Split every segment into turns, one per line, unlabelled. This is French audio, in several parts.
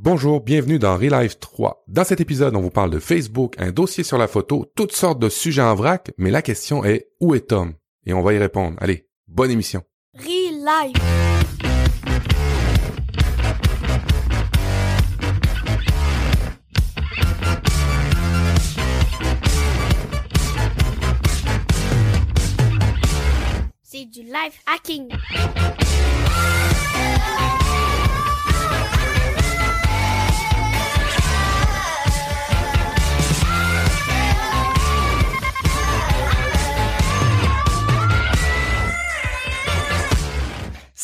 Bonjour, bienvenue dans Relive 3. Dans cet épisode, on vous parle de Facebook, un dossier sur la photo, toutes sortes de sujets en vrac, mais la question est où est Tom? Et on va y répondre. Allez, bonne émission.
Relive. C'est du life hacking.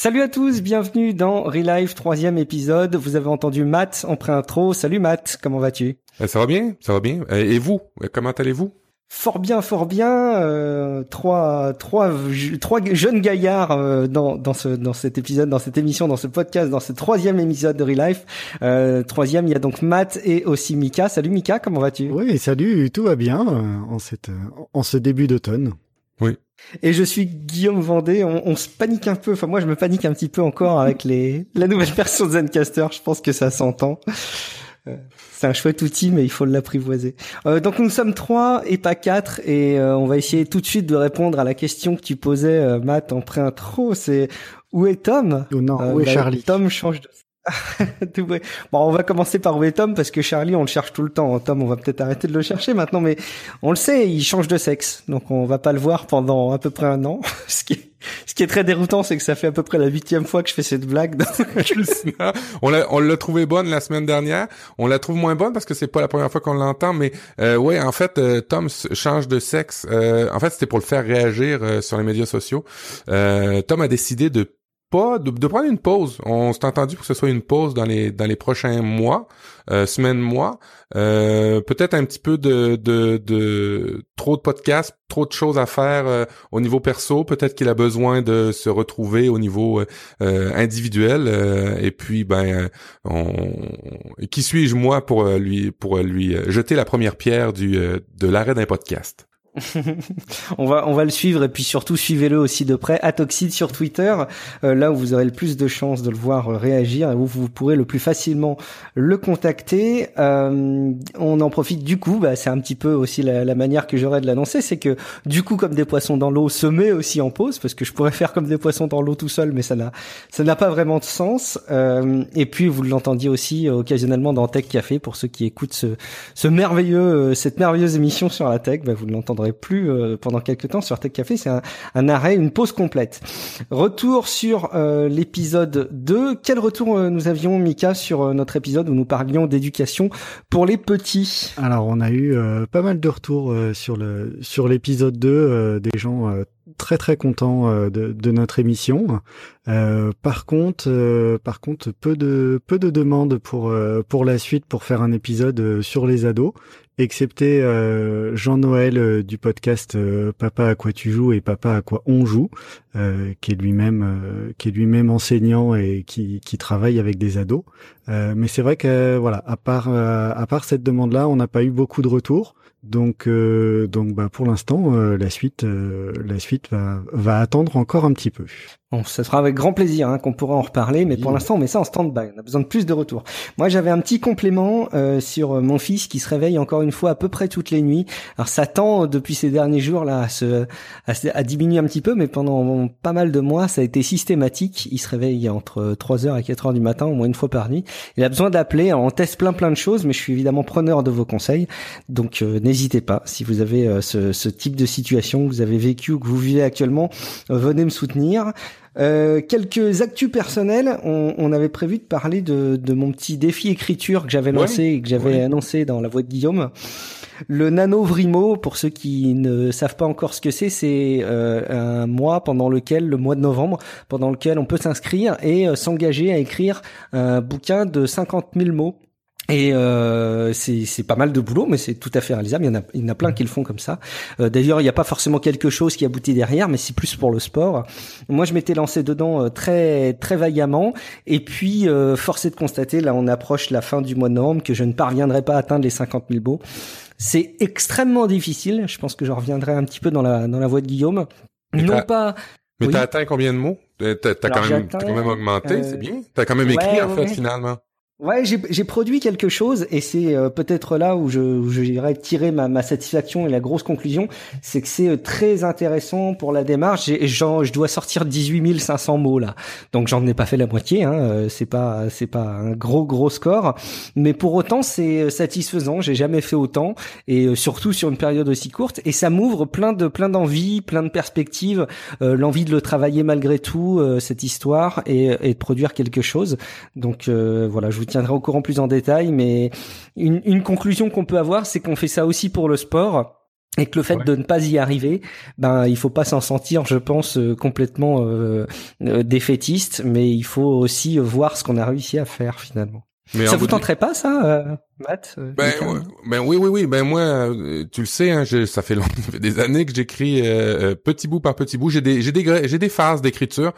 Salut à tous, bienvenue dans Relive troisième épisode. Vous avez entendu Matt en pré-intro. Salut Matt, comment vas-tu?
Euh, Ça va bien Ça va bien. Euh, Et vous? Euh, Comment allez-vous?
Fort bien, fort bien. Euh, trois, trois, trois jeunes gaillards euh, dans dans ce dans cet épisode, dans cette émission, dans ce podcast, dans ce troisième épisode de Relife. Euh, troisième, il y a donc Matt et aussi Mika. Salut Mika, comment vas-tu?
Oui, salut, tout va bien euh, en cette euh, en ce début d'automne.
Et je suis Guillaume Vendée. On, on se panique un peu. Enfin, moi, je me panique un petit peu encore avec les la nouvelle version de Zencaster. Je pense que ça s'entend. Euh, C'est un chouette outil, mais il faut l'apprivoiser. Euh, donc nous sommes trois et pas quatre, et euh, on va essayer tout de suite de répondre à la question que tu posais, euh, Matt, en pré-intro. C'est où est Tom?
Oh non,
Euh,
où est
bah,
Charlie?
Tom change de. Bon, on va commencer par où est Tom parce que Charlie, on le cherche tout le temps. Tom, on va peut-être arrêter de le chercher maintenant, mais on le sait, il change de sexe, donc on va pas le voir pendant à peu près un an. Ce qui est, ce qui est très déroutant, c'est que ça fait à peu près la huitième fois que je fais cette blague.
on l'a on l'a trouvé bonne la semaine dernière. On la trouve moins bonne parce que c'est pas la première fois qu'on l'entend, mais euh, ouais, en fait, euh, Tom change de sexe. Euh, en fait, c'était pour le faire réagir euh, sur les médias sociaux. Euh, Tom a décidé de de, de prendre une pause. On s'est entendu pour que ce soit une pause dans les dans les prochains mois, euh, semaines, mois. Euh, Peut-être un petit peu de, de de trop de podcasts, trop de choses à faire euh, au niveau perso. Peut-être qu'il a besoin de se retrouver au niveau euh, euh, individuel. euh, et puis ben, on... qui suis-je moi pour lui pour lui jeter la première pierre du de l'arrêt d'un podcast?
on va on va le suivre et puis surtout suivez-le aussi de près. Atoxide sur Twitter, euh, là où vous aurez le plus de chances de le voir euh, réagir et où vous pourrez le plus facilement le contacter. Euh, on en profite du coup, bah, c'est un petit peu aussi la, la manière que j'aurais de l'annoncer, c'est que du coup comme des poissons dans l'eau se met aussi en pause parce que je pourrais faire comme des poissons dans l'eau tout seul, mais ça n'a ça n'a pas vraiment de sens. Euh, et puis vous l'entendiez aussi euh, occasionnellement dans Tech Café pour ceux qui écoutent ce ce merveilleux cette merveilleuse émission sur la tech, bah, vous ne plus euh, pendant quelques temps sur Tech Café, c'est un, arrêt, une pause complète. Retour sur euh, l'épisode 2. Quel retour euh, nous avions Mika sur notre épisode où nous parlions d'éducation pour les petits
Alors, on a eu pas mal de retours sur le sur l'épisode 2, euh, des gens très très contents de, notre émission. Par contre, par contre, peu de peu de demandes pour pour la suite pour faire un épisode sur les ados, excepté euh, Jean-Noël euh, du podcast euh, Papa à quoi tu joues et Papa à quoi on joue, qui est lui-même qui est lui-même enseignant et qui travaille avec des ados. Mais c'est vrai que voilà, à part cette demande-là, on n'a pas eu beaucoup de retours. Donc donc bah pour l'instant la suite la suite va attendre encore un petit peu.
Bon, ça sera avec grand plaisir hein, qu'on pourra en reparler, mais pour
Oui.
l'instant on met ça en stand-by. On a besoin de plus de retours. Moi j'avais un petit complément euh, sur euh, mon fils qui se réveille encore une fois à peu près toutes les nuits. Alors ça tend euh, depuis ces derniers jours là à, se, à, à diminuer un petit peu, mais pendant pas mal de mois ça a été systématique. Il se réveille entre 3h et 4h du matin, au moins une fois par nuit. Il a besoin d'appeler. On teste plein plein de choses, mais je suis évidemment preneur de vos conseils. Donc euh, n'hésitez pas. Si vous avez euh, ce, ce type de situation que vous avez vécu ou que vous vivez actuellement, euh, venez me soutenir. Euh, quelques actus personnels. On, on avait prévu de parler de, de mon petit défi écriture que j'avais
Ouais,
lancé et que j'avais
ouais.
annoncé dans la voix de Guillaume. Le Nano Vrimo, pour ceux qui ne savent pas encore ce que c'est, c'est euh, un mois pendant lequel, le mois de novembre, pendant lequel on peut s'inscrire et euh, s'engager à écrire un bouquin de 50 000 mots. Et euh, c'est pas mal de boulot, mais c'est tout à fait réalisable. Il y en a, il y en a plein qui le font comme ça. Euh, D'ailleurs, il n'y a pas forcément quelque chose qui aboutit derrière, mais c'est plus pour le sport. Moi, je m'étais lancé dedans euh, très très vaillamment, et puis euh, force est de constater, là, on approche la fin du mois de novembre, que je ne parviendrai pas à atteindre les 50 000 mots. C'est extrêmement difficile. Je pense que je reviendrai un petit peu dans la dans la voie de Guillaume. Non pas.
Mais
Oui.
t'as atteint combien de mots? Euh, T'as quand même, quand même augmenté,
euh,
c'est bien. T'as quand même écrit
ouais,
en
ouais,
fait
ouais.
finalement.
Ouais, j'ai produit quelque chose et c'est euh, peut-être là où je, où j'irais tirer ma, ma, satisfaction et la grosse conclusion, c'est que c'est euh, très intéressant pour la démarche. Et je dois sortir 18 500 mots là, donc j'en ai pas fait la moitié. Hein, euh, c'est pas c'est pas un gros gros score, mais pour autant c'est satisfaisant. J'ai jamais fait autant et surtout sur une période aussi courte. Et ça m'ouvre plein de plein d'envies, plein de perspectives, l'envie de le travailler malgré tout cette histoire et, et de produire quelque chose. Donc voilà, je vous tiendrai au courant plus en détail, mais une, une conclusion qu'on peut avoir, c'est qu'on fait ça aussi pour le sport et que le fait de ne pas y arriver, ben il faut pas s'en sentir, je pense, euh, complètement euh, euh, défaitiste, mais il faut aussi voir ce qu'on a réussi à faire finalement. Mais ça vous tenterait pas ça, euh, Matt
ben, ben, oui, oui, oui. Ben moi, tu le sais, hein, ça fait, des années que j'écris petit bout par petit bout. J'ai des, j'ai des, j'ai des phases d'écriture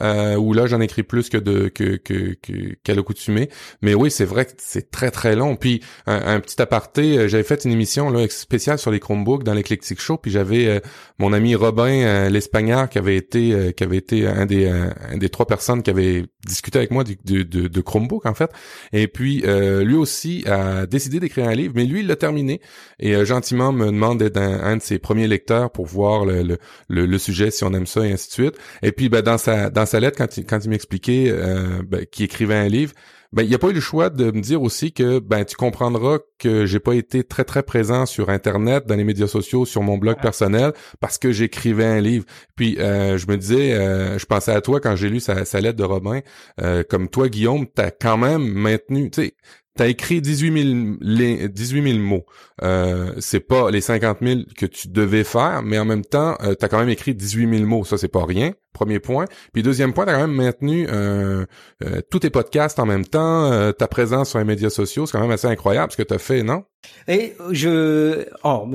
euh, où là j'en écris plus que de que que qu'à l'accoutumée. Mais oui, c'est vrai que c'est très très long. Puis un, petit aparté, euh, j'avais fait une émission là spéciale sur les Chromebooks dans l'Eclectic Show, puis j'avais euh, mon ami Robin euh, l'Espagnard qui avait été qui avait été un des un des trois personnes qui avait discuté avec moi de, de, de Chromebook en fait. Et puis lui aussi a décidé d'écrire un livre, mais lui il l'a terminé et gentiment me demande d'être un, de ses premiers lecteurs pour voir le, le, le, sujet si on aime ça et ainsi de suite. Et puis ben dans sa dans sa lettre, quand il, quand il m'expliquait euh, ben, qu'il écrivait un livre, ben, il a pas eu le choix de me dire aussi que ben tu comprendras que j'ai pas été très très présent sur internet, dans les médias sociaux, sur mon blog personnel parce que j'écrivais un livre. Puis euh, je me disais, euh, je pensais à toi quand j'ai lu sa, sa, lettre de Robin, euh, comme toi Guillaume, t'as quand même maintenu, tu sais, T'as écrit 18 000, 18 000 mots. Euh, c'est pas les 50 000 que tu devais faire, mais en même temps, euh, t'as quand même écrit 18 000 mots. Ça, c'est pas rien. Premier point. Puis deuxième point, t'as quand même maintenu euh, euh tous tes podcasts en même temps, euh, ta présence sur les médias sociaux. C'est quand même assez incroyable ce que t'as fait, non?
Et je, oh,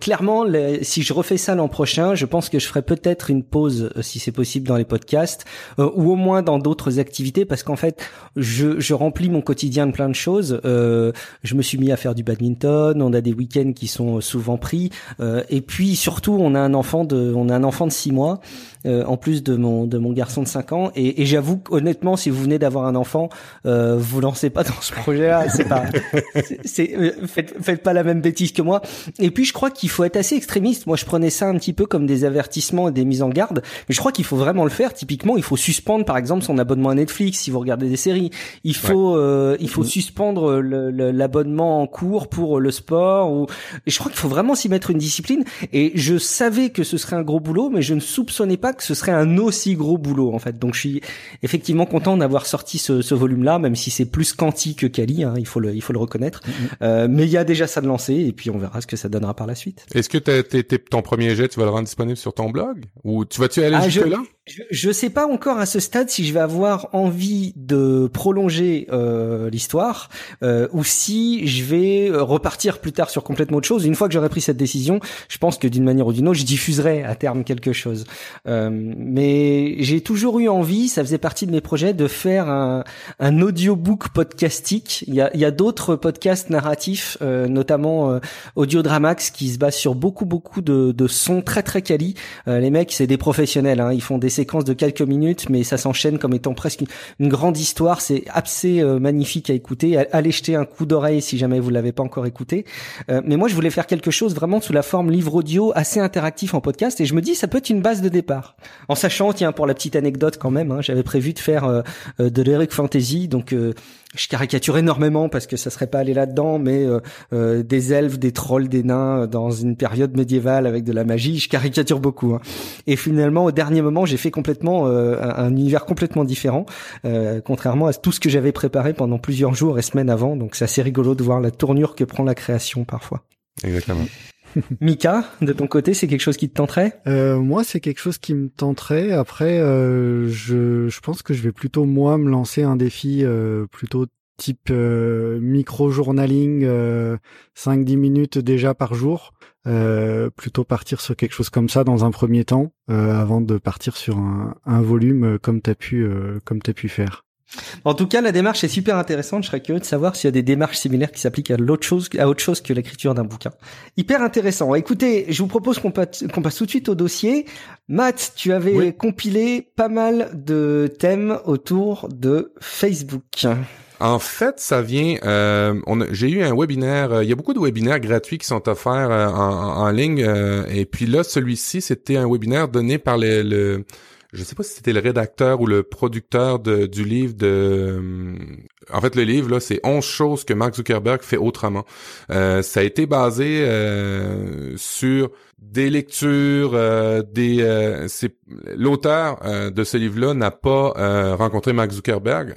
clairement, si je refais ça l'an prochain, je pense que je ferai peut-être une pause, euh, si c'est possible, dans les podcasts, euh, ou au moins dans d'autres activités, parce qu'en fait, je, je, remplis mon quotidien de plein de choses. Euh, je me suis mis à faire du badminton, on a des week-ends qui sont souvent pris, euh, et puis surtout, on a un enfant de, on a un enfant de six mois, euh, en plus de mon de mon garçon de 5 ans. Et, et j'avoue honnêtement, si vous venez d'avoir un enfant, euh, vous lancez pas dans ce projet-là. C'est pas, c'est, euh, faites, faites pas la même bêtise que moi. Et puis je crois qu'il faut être assez extrémiste. Moi, je prenais ça un petit peu comme des avertissements et des mises en garde, mais je crois qu'il faut vraiment le faire. Typiquement, il faut suspendre, par exemple, son abonnement à Netflix si vous regardez des séries. Il faut euh, il faut suspendre l'abonnement en cours pour le sport. Ou et je crois qu'il faut vraiment s'y mettre une discipline. Et je savais que ce serait un gros boulot, mais je ne soupçonnais pas que ce serait un aussi gros boulot en fait. Donc je suis effectivement content d'avoir sorti ce, ce volume-là, même si c'est plus quanti que quali, hein, il faut le il faut le reconnaître. Mm-hmm. euh, mais il y a déjà ça de lancé et puis on verra ce que ça donnera par la suite.
Est-ce que t'es, t'es, ton premier jet, tu vas le rendre disponible sur ton blog? Ou tu vas-tu aller ah, jusque là
je, ne sais pas encore à ce stade si je vais avoir envie de prolonger euh, l'histoire euh, ou si je vais repartir plus tard sur complètement autre chose. Une fois que j'aurai pris cette décision, je pense que d'une manière ou d'une autre, je diffuserai à terme quelque chose. Euh, mais j'ai toujours eu envie, ça faisait partie de mes projets, de faire un, un audiobook podcastique. Il y a, y a d'autres podcasts narratifs, euh, notamment euh, Audiodramax, qui se basent sur beaucoup beaucoup de, de sons très très quali. les mecs, c'est des professionnels, hein, ils font des séquence de quelques minutes, mais ça s'enchaîne comme étant presque une, grande histoire. C'est assez euh, magnifique à écouter. Allez jeter un coup d'oreille si jamais vous l'avez pas encore écouté. Euh, mais moi, je voulais faire quelque chose vraiment sous la forme livre audio, assez interactif en podcast. Et je me dis, ça peut être une base de départ. En sachant, tiens, pour la petite anecdote quand même, hein, j'avais prévu de faire euh, de l'Eric Fantasy, donc je caricature énormément parce que ça serait pas aller là-dedans, mais euh, euh, des elfes, des trolls, des nains dans une période médiévale avec de la magie, je caricature beaucoup. Hein. Et finalement, au dernier moment, j'ai fait complètement euh, un, univers complètement différent, contrairement à tout ce que j'avais préparé pendant plusieurs jours et semaines avant. Donc c'est assez rigolo de voir la tournure que prend la création parfois.
Exactement.
Mika, de ton côté, c'est quelque chose qui te tenterait?
Euh, Moi, c'est quelque chose qui me tenterait. Après, euh, je, je, pense que je vais plutôt moi me lancer un défi euh, plutôt type euh, micro-journaling, 5-10 minutes déjà par jour. plutôt partir sur quelque chose comme ça dans un premier temps, avant de partir sur un, un volume comme t'as pu comme t'as pu faire.
En tout cas, la démarche est super intéressante. Je serais curieux de savoir s'il y a des démarches similaires qui s'appliquent à l'autre chose, à autre chose que l'écriture d'un bouquin. Hyper intéressant. Écoutez, je vous propose qu'on passe, qu'on passe tout de suite au dossier. Matt, tu avais compilé pas mal de thèmes autour de Facebook.
En fait, ça vient. Euh, on a- j'ai eu un webinaire. euh, Il y a beaucoup de webinaires gratuits qui sont offerts euh, en, en- en ligne. euh, et puis là, celui-ci, c'était un webinaire donné par le, le je sais pas si c'était le rédacteur ou le producteur de, du livre de. euh, En fait, le livre là, c'est 11 choses que Mark Zuckerberg fait autrement. Euh, ça a été basé euh, sur des lectures, euh, des. euh, c'est l'auteur euh, de ce livre-là n'a pas rencontré Mark Zuckerberg.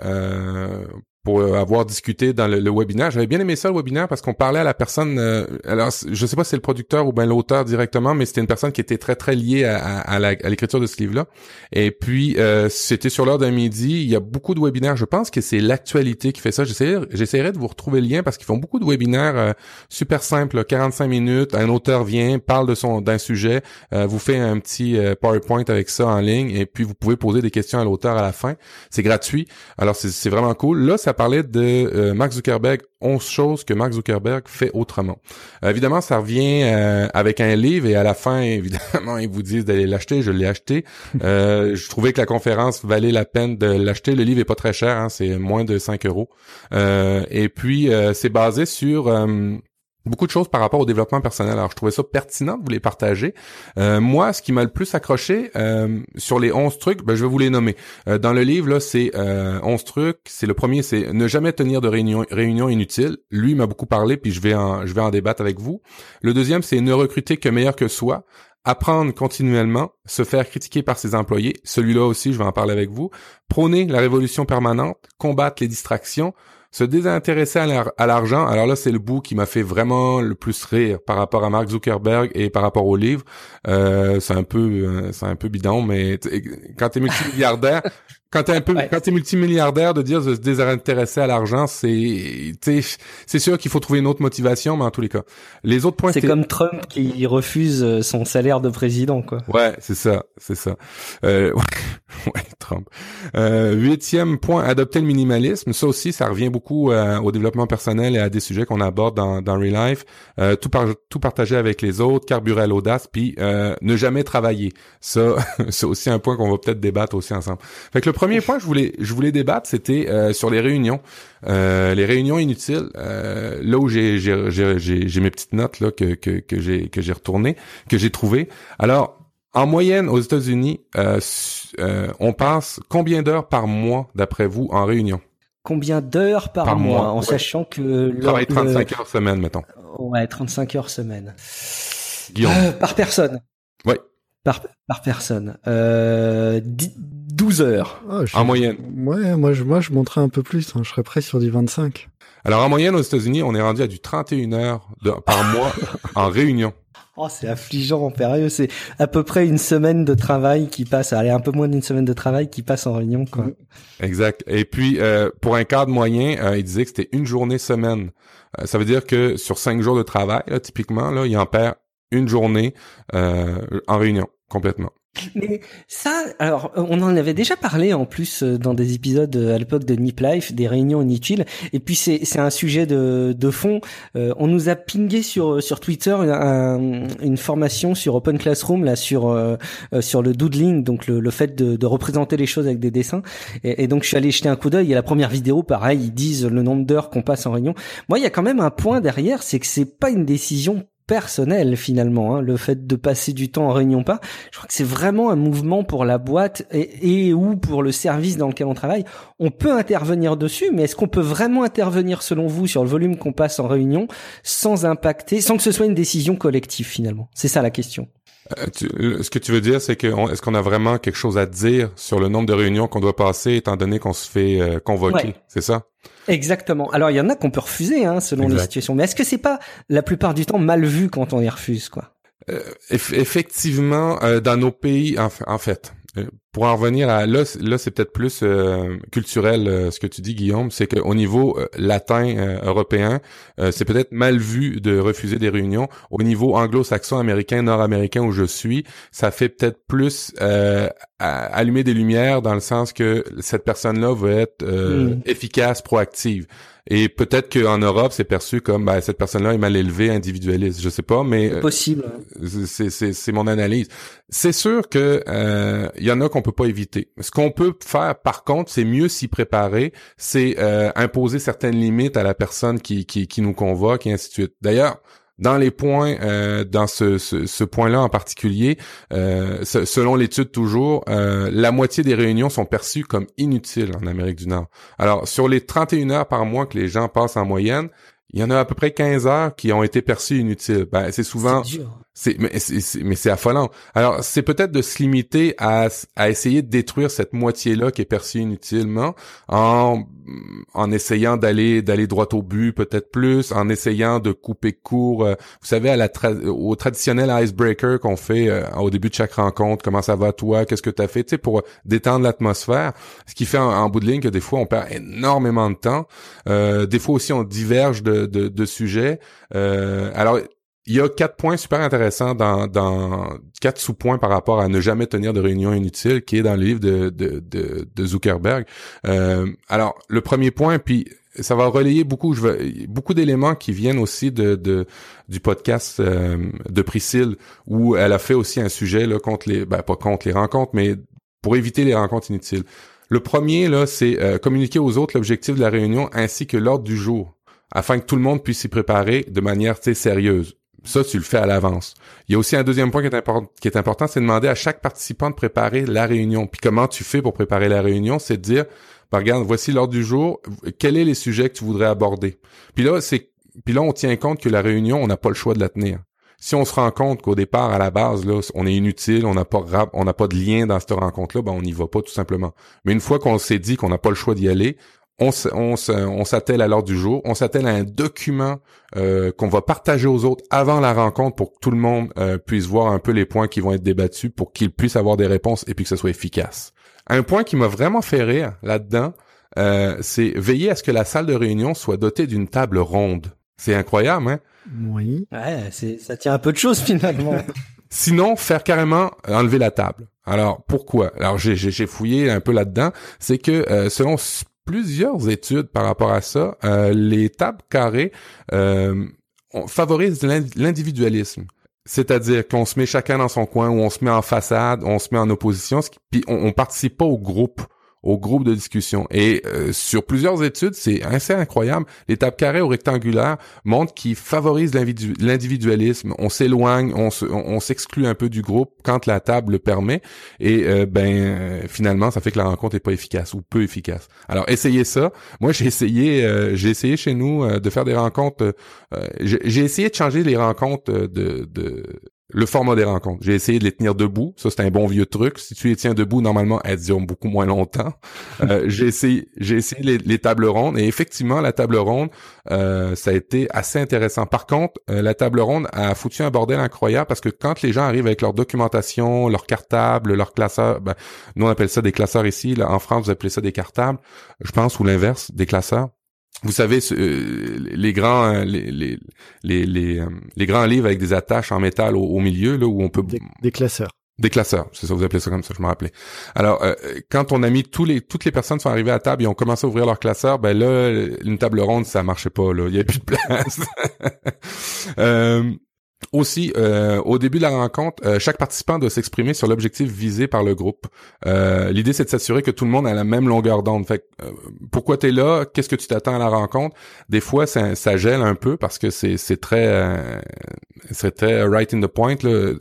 Pour euh, avoir discuté dans le, le webinaire. J'avais bien aimé ça le webinaire parce qu'on parlait à la personne. euh, alors, je sais pas si c'est le producteur ou bien l'auteur directement, mais c'était une personne qui était très très liée à, à- à l'écriture de ce livre-là. Et puis euh, c'était sur l'heure d'un midi. Il y a beaucoup de webinaires. Je pense que c'est l'actualité qui fait ça. J'essaierai, de vous retrouver le lien parce qu'ils font beaucoup de webinaires euh, super simples, là, 45 minutes. Un auteur vient, parle de son d'un sujet, euh, vous fait un petit euh, PowerPoint avec ça en ligne, et puis vous pouvez poser des questions à l'auteur à la fin. C'est gratuit. Alors c'est, c'est vraiment cool. Là, ça parlait de euh, Mark Zuckerberg, 11 choses que Mark Zuckerberg fait autrement. Euh, évidemment, ça revient euh, avec un livre et à la fin, évidemment, ils vous disent d'aller l'acheter. Je l'ai acheté. Euh, je trouvais que la conférence valait la peine de l'acheter. Le livre est pas très cher, hein, c'est moins de 5 euros. Et puis, c'est basé sur euh, beaucoup de choses par rapport au développement personnel. Alors, je trouvais ça pertinent de vous les partager. Euh, moi, ce qui m'a le plus accroché euh, sur les 11 trucs, ben, je vais vous les nommer. Euh, dans le livre, là, c'est euh, 11 trucs. C'est le premier, c'est ne jamais tenir de réunion, réunion inutile. Lui m'a beaucoup parlé, puis je vais en, je vais en débattre avec vous. Le deuxième, c'est ne recruter que meilleur que soi. Apprendre continuellement, se faire critiquer par ses employés. Celui-là aussi, je vais en parler avec vous. Prôner la révolution permanente, combattre les distractions, se désintéresser à l'ar- à l'argent. Alors là, c'est le bout qui m'a fait vraiment le plus rire par rapport à Mark Zuckerberg et par rapport au livre. Euh, c'est un peu, euh, c'est un peu bidon, mais quand t'es multimilliardaire, quand t'es un peu,
Ouais.
quand t'es multimilliardaire, de dire de se désintéresser à l'argent, c'est, c'est sûr qu'il faut trouver une autre motivation, mais en tous les cas, les autres points.
C'est comme Trump qui refuse euh, son salaire de président, quoi.
Ouais, c'est ça, c'est ça. Euh, ouais, ouais, Trump. Euh, huitième point, adopter le minimalisme. Ça aussi, ça revient beaucoup euh, au développement personnel et à des sujets qu'on aborde dans, dans Real Life. Euh, tout, par- tout partager avec les autres, carburer à l'audace, puis euh, ne jamais travailler. Ça, c'est aussi un point qu'on va peut-être débattre aussi ensemble. Fait que le premier point que je voulais, je voulais débattre, c'était euh, sur les réunions. Euh, les réunions inutiles, euh, là où j'ai j'ai j'ai j'ai- j'ai mes petites notes là que que que j'ai que j'ai retournées, que j'ai trouvées. Alors en moyenne aux États-Unis, su- on passe combien d'heures par mois d'après vous en réunion?
Combien d'heures par,
Par
mois,
mois,
en
ouais.
sachant que le,
travaille
le-
35 heures semaine, mettons.
ouais 35 heures semaine. Euh, par personne
Ouais.
par par personne euh, 12 heures
Ah,
En moyenne.
Ouais, moi je, moi je monterais un peu plus. hein. Je serais prêt sur du 25.
Alors en moyenne aux États-Unis, on est rendu à du 31 heures de- par mois en réunion.
Oh, c'est affligeant, périlleux. C'est à peu près une semaine de travail qui passe, allez, un peu moins d'une semaine de travail qui passe en réunion, quoi.
Exact. Et puis euh, pour un cadre moyen, euh, il disait que c'était une journée semaine. Euh, ça veut dire que sur cinq jours de travail, là, typiquement, là, il en perd une journée euh, en réunion complètement.
Mais ça, alors, euh, on en avait déjà parlé en plus euh, dans des épisodes euh, à l'époque de Nip Life, des réunions inutiles. Et puis c'est c'est un sujet de de fond. Euh, on nous a pingé sur sur Twitter un- un- une formation sur Open Classroom là sur euh, euh, sur le doodling, donc le, le fait de, de représenter les choses avec des dessins. Et, et donc je suis allé jeter un coup d'œil. Et la première vidéo, pareil, ils disent le nombre d'heures qu'on passe en réunion. Moi, il y a quand même un point derrière, c'est que c'est pas une décision personnelle finalement, hein, le fait de passer du temps en réunion pas. Je crois que c'est vraiment un mouvement pour la boîte et, et ou pour le service dans lequel on travaille. On peut intervenir dessus, mais est-ce qu'on peut vraiment intervenir selon vous sur le volume qu'on passe en réunion sans impacter, sans que ce soit une décision collective finalement? C'est ça la question.
Euh, tu- le- ce que tu veux dire, c'est que est-ce qu'on a vraiment quelque chose à dire sur le nombre de réunions qu'on doit passer, étant donné qu'on se fait euh, convoquer,
Ouais.
c'est ça?
Exactement. Alors il y en a qu'on peut refuser hein, selon les situations, mais est-ce que c'est pas la plupart du temps mal vu quand on les refuse quoi?
Euh, eff- effectivement, euh, dans nos pays, en, en fait, pour en revenir à là, là c'est peut-être plus euh, culturel euh, ce que tu dis, Guillaume, c'est qu'au niveau euh, latin euh, européen, euh, c'est peut-être mal vu de refuser des réunions. Au niveau anglo-saxon, américain, nord-américain où je suis, ça fait peut-être plus euh, allumer des lumières dans le sens que cette personne-là veut être euh,
Mm.
efficace, proactive. Et peut-être qu'en Europe, c'est perçu comme ben, cette personne-là est mal élevée, individualiste. Je sais pas, mais
C'est possible.
euh, c'est mon analyse. C'est sûr que euh, il y en a qu'on peut pas éviter. Ce qu'on peut faire, par contre, c'est mieux s'y préparer. C'est euh, imposer certaines limites à la personne qui qui qui nous convoque et ainsi de suite. D'ailleurs. Dans les points, euh, dans ce, point-là en particulier, euh, se- selon l'étude toujours, euh, la moitié des réunions sont perçues comme inutiles en Amérique du Nord. Alors, sur les 31 heures par mois que les gens passent en moyenne, il y en a à peu près 15 heures qui ont été perçues inutiles. Ben, c'est souvent,
C'est
mais c'est affolant. Alors c'est peut-être de se limiter à à essayer de détruire cette moitié là qui est perçue inutilement en en essayant d'aller d'aller droit au but peut-être plus en essayant de couper court euh, vous savez à la au traditionnel icebreaker qu'on fait euh, au début de chaque rencontre comment ça va toi qu'est-ce que tu as fait tu sais pour détendre l'atmosphère. Ce qui fait en, en bout de ligne que des fois on perd énormément de temps. Euh, des fois aussi on diverge de de, de sujets. Euh, alors il y a quatre points super intéressants dans, dans quatre sous-points par rapport à ne jamais tenir de réunion inutile qui est dans le livre de, de, de, de Zuckerberg. Euh, alors, le premier point, puis ça va relayer beaucoup, je veux, beaucoup d'éléments qui viennent aussi de, de du podcast euh, de Priscille où elle a fait aussi un sujet là contre les, ben pas contre les rencontres, mais pour éviter les rencontres inutiles. Le premier là, c'est euh, communiquer aux autres l'objectif de la réunion ainsi que l'ordre du jour, afin que tout le monde puisse s'y préparer de manière sérieuse. Ça, tu le fais à l'avance. Il y a aussi un deuxième point qui est, qui est important, c'est de demander à chaque participant de préparer la réunion. Puis comment tu fais pour préparer la réunion, c'est de dire, ben, regarde, voici l'ordre du jour, quels sont les sujets que tu voudrais aborder. Puis là, c'est, puis là, on tient compte que la réunion, on n'a pas le choix de la tenir. Si on se rend compte qu'au départ, à la base, là, on est inutile, on n'a pas on n'a pas de lien dans cette rencontre-là, ben on n'y va pas tout simplement. Mais une fois qu'on s'est dit qu'on n'a pas le choix d'y aller, on, s'attelle à l'ordre du jour, on s'attelle à un document euh, qu'on va partager aux autres avant la rencontre pour que tout le monde euh, puisse voir un peu les points qui vont être débattus pour qu'ils puissent avoir des réponses et puis que ce soit efficace. Un point qui m'a vraiment fait rire là-dedans, euh, c'est veiller à ce que la salle de réunion soit dotée d'une table ronde. C'est incroyable, hein?
Oui.
Ouais, c'est, ça tient un peu de choses finalement.
Sinon, faire carrément enlever la table. Alors, pourquoi? Alors, j'ai, j'ai, j'ai fouillé un peu là-dedans. C'est que euh, selon plusieurs études par rapport à ça, euh, les tables carrées euh, favorisent l'in- l'individualisme. C'est-à-dire qu'on se met chacun dans son coin, ou on se met en façade, on se met en opposition, puis on, on participe pas au groupe au groupe de discussion. Et euh, sur plusieurs études, c'est assez incroyable. Les tables carrées ou rectangulaires montrent qu'ils favorisent l'individu- l'individualisme. On s'éloigne, on se- on on s'exclut un peu du groupe quand la table le permet. Et euh, ben euh, finalement, ça fait que la rencontre est pas efficace ou peu efficace. Alors essayez ça. Moi, j'ai essayé, euh, j'ai essayé chez nous de faire des rencontres. j'ai essayé de changer les rencontres de, de le format des rencontres. J'ai essayé de les tenir debout. Ça, c'est un bon vieux truc. Si tu les tiens debout, normalement, elles durent beaucoup moins longtemps. Euh, j'ai essayé, j'ai essayé les, les tables rondes et effectivement, la table ronde, euh, ça a été assez intéressant. Par contre, euh, la table ronde a foutu un bordel incroyable parce que quand les gens arrivent avec leur documentation, leur cartable, leur classeur, ben, nous on appelle ça des classeurs ici. Là, en France, vous appelez ça des cartables, je pense, ou l'inverse, des classeurs vous savez, ce- euh, les grands, euh, les, les, les, les, euh, les grands livres avec des attaches en métal au, au milieu, là, où on peut...
Des, des classeurs.
Des classeurs, c'est ça, vous appelez ça comme ça, je me rappelais. Alors, euh, quand on a mis tous les, toutes les personnes sont arrivées à table et ont commencé à ouvrir leurs classeurs, ben là, une table ronde, ça marchait pas, là. Il y avait plus de place. Euh, aussi, euh, au début de la rencontre, euh, chaque participant doit s'exprimer sur l'objectif visé par le groupe. Euh, L'idée, c'est de s'assurer que tout le monde a la même longueur d'onde. Fait que, euh, pourquoi t'es là? Qu'est-ce que tu t'attends à la rencontre? Des fois, ça, ça gèle un peu parce que c'est très euh, c'est très right in the point là. euh,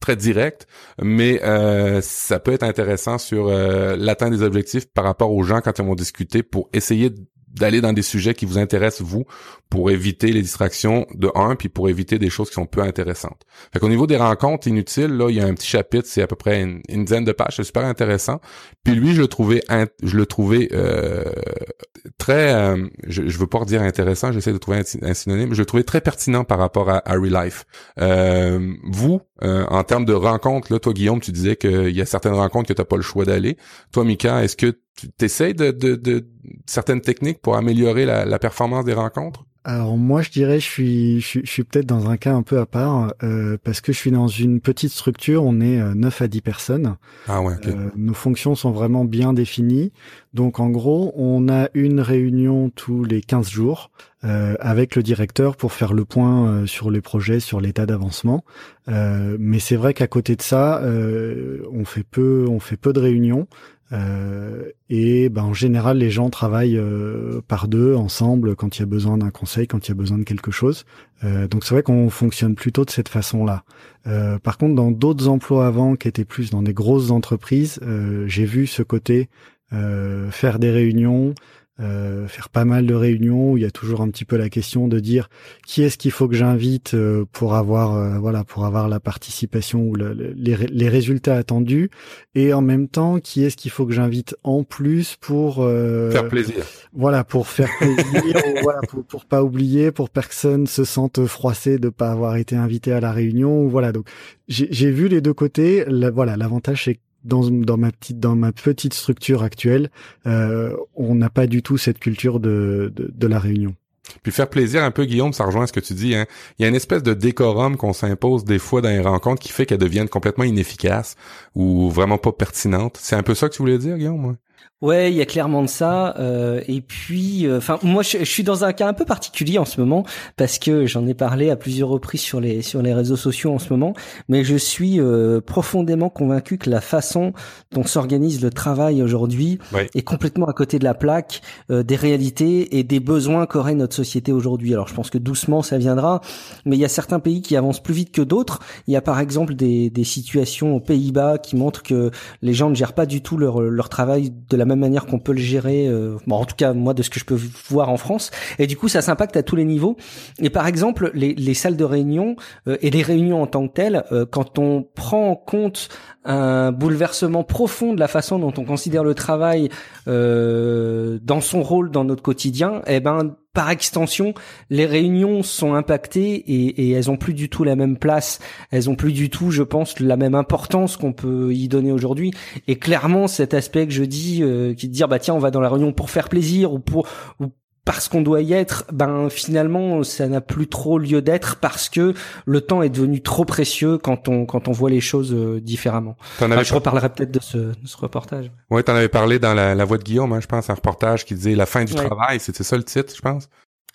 très direct, mais euh, ça peut être intéressant sur euh, l'atteinte des objectifs par rapport aux gens quand ils vont discuter pour essayer d'aller dans des sujets qui vous intéressent vous pour éviter les distractions de un puis pour éviter des choses qui sont peu intéressantes. Fait qu'au niveau des rencontres inutiles là, il y a un petit chapitre, c'est à peu près une, une dizaine de pages, c'est super intéressant. Puis lui, je le trouvais je le trouvais euh, très euh, je, je veux pas redire intéressant, j'essaie de trouver un, synonyme, je le trouvais très pertinent par rapport à Harry Life. Euh, vous en termes de rencontres là, toi Guillaume, tu disais qu'il y a certaines rencontres que tu pas le choix d'aller. Toi Mika, est-ce que tu essayes de, de, de certaines techniques pour améliorer la, la performance des rencontres?
Alors moi je dirais je suis je suis, je suis peut-être dans un cas un peu à part euh, parce que je suis dans une petite structure, on est 9 à 10 personnes.
Ah ouais. ok.
Euh, nos fonctions sont vraiment bien définies. Donc en gros, on a une réunion tous les 15 jours euh, avec le directeur pour faire le point euh, sur les projets, sur l'état d'avancement. Euh, mais c'est vrai qu'à côté de ça, euh, on fait peu, on fait peu de réunions. Euh, et ben, en général, les gens travaillent euh, par deux, ensemble, quand il y a besoin d'un conseil, quand il y a besoin de quelque chose. Euh, donc c'est vrai qu'on fonctionne plutôt de cette façon-là. Euh, par contre, dans d'autres emplois avant, qui étaient plus dans des grosses entreprises, j'ai vu ce côté faire des réunions, euh, faire pas mal de réunions où il y a toujours un petit peu la question de dire qui est-ce qu'il faut que j'invite euh, pour avoir euh, voilà pour avoir la participation ou le- le- les, les résultats attendus. Et en même temps qui est-ce qu'il faut que j'invite en plus pour euh,
Faire plaisir.
voilà pour faire plaisir ou voilà pour, pour pas oublier pour personne se sente froissé de pas avoir été invité à la réunion ou voilà. Donc j'ai vu les deux côtés. La- voilà l'avantage c'est dans, dans ma petite dans ma petite structure actuelle euh, on n'a pas du tout cette culture de, de, de la réunion
Puis faire plaisir un peu, Guillaume, ça rejoint ce que tu dis. Hein. Il y a une espèce de décorum qu'on s'impose des fois dans les rencontres qui fait qu'elles deviennent complètement inefficaces ou vraiment pas pertinentes. C'est un peu ça que tu voulais dire, Guillaume? Ouais?
Il y a clairement de ça. euh, et puis, euh, enfin, moi, je, je suis dans un cas un peu particulier en ce moment parce que j'en ai parlé à plusieurs reprises sur les sur les réseaux sociaux en ce moment. Mais je suis euh, profondément convaincu que la façon dont s'organise le travail aujourd'hui
Ouais.
est complètement à côté de la plaque euh, des réalités et des besoins qu'aurait notre société aujourd'hui. Alors, je pense que doucement ça viendra, mais il y a certains pays qui avancent plus vite que d'autres. Il y a par exemple des des situations aux Pays-Bas qui montrent que les gens ne gèrent pas du tout leur, leur travail de la même manière qu'on peut le gérer, euh, bon, en tout cas moi de ce que je peux voir en France, et du coup ça s'impacte à tous les niveaux. Et par exemple les, les salles de réunion euh, et les réunions en tant que telles, euh, quand on prend en compte un bouleversement profond de la façon dont on considère le travail euh, dans son rôle dans notre quotidien, eh ben par extension, les réunions sont impactées et, elles ont plus du tout la même place, elles ont plus du tout, je pense, la même importance qu'on peut y donner aujourd'hui. Et clairement, cet aspect que je dis, euh, qui de dire bah tiens, on va dans la réunion pour faire plaisir ou pour ou parce qu'on doit y être, ben finalement ça n'a plus trop lieu d'être parce que le temps est devenu trop précieux quand on quand on voit les choses euh, différemment. Enfin,
avais,
je reparlerai peut-être de ce, de ce reportage.
ouais, t'en avais parlé dans la, la voix de Guillaume, hein, je pense, un reportage qui disait la fin du
Ouais.
travail. C'était ça le titre, je pense?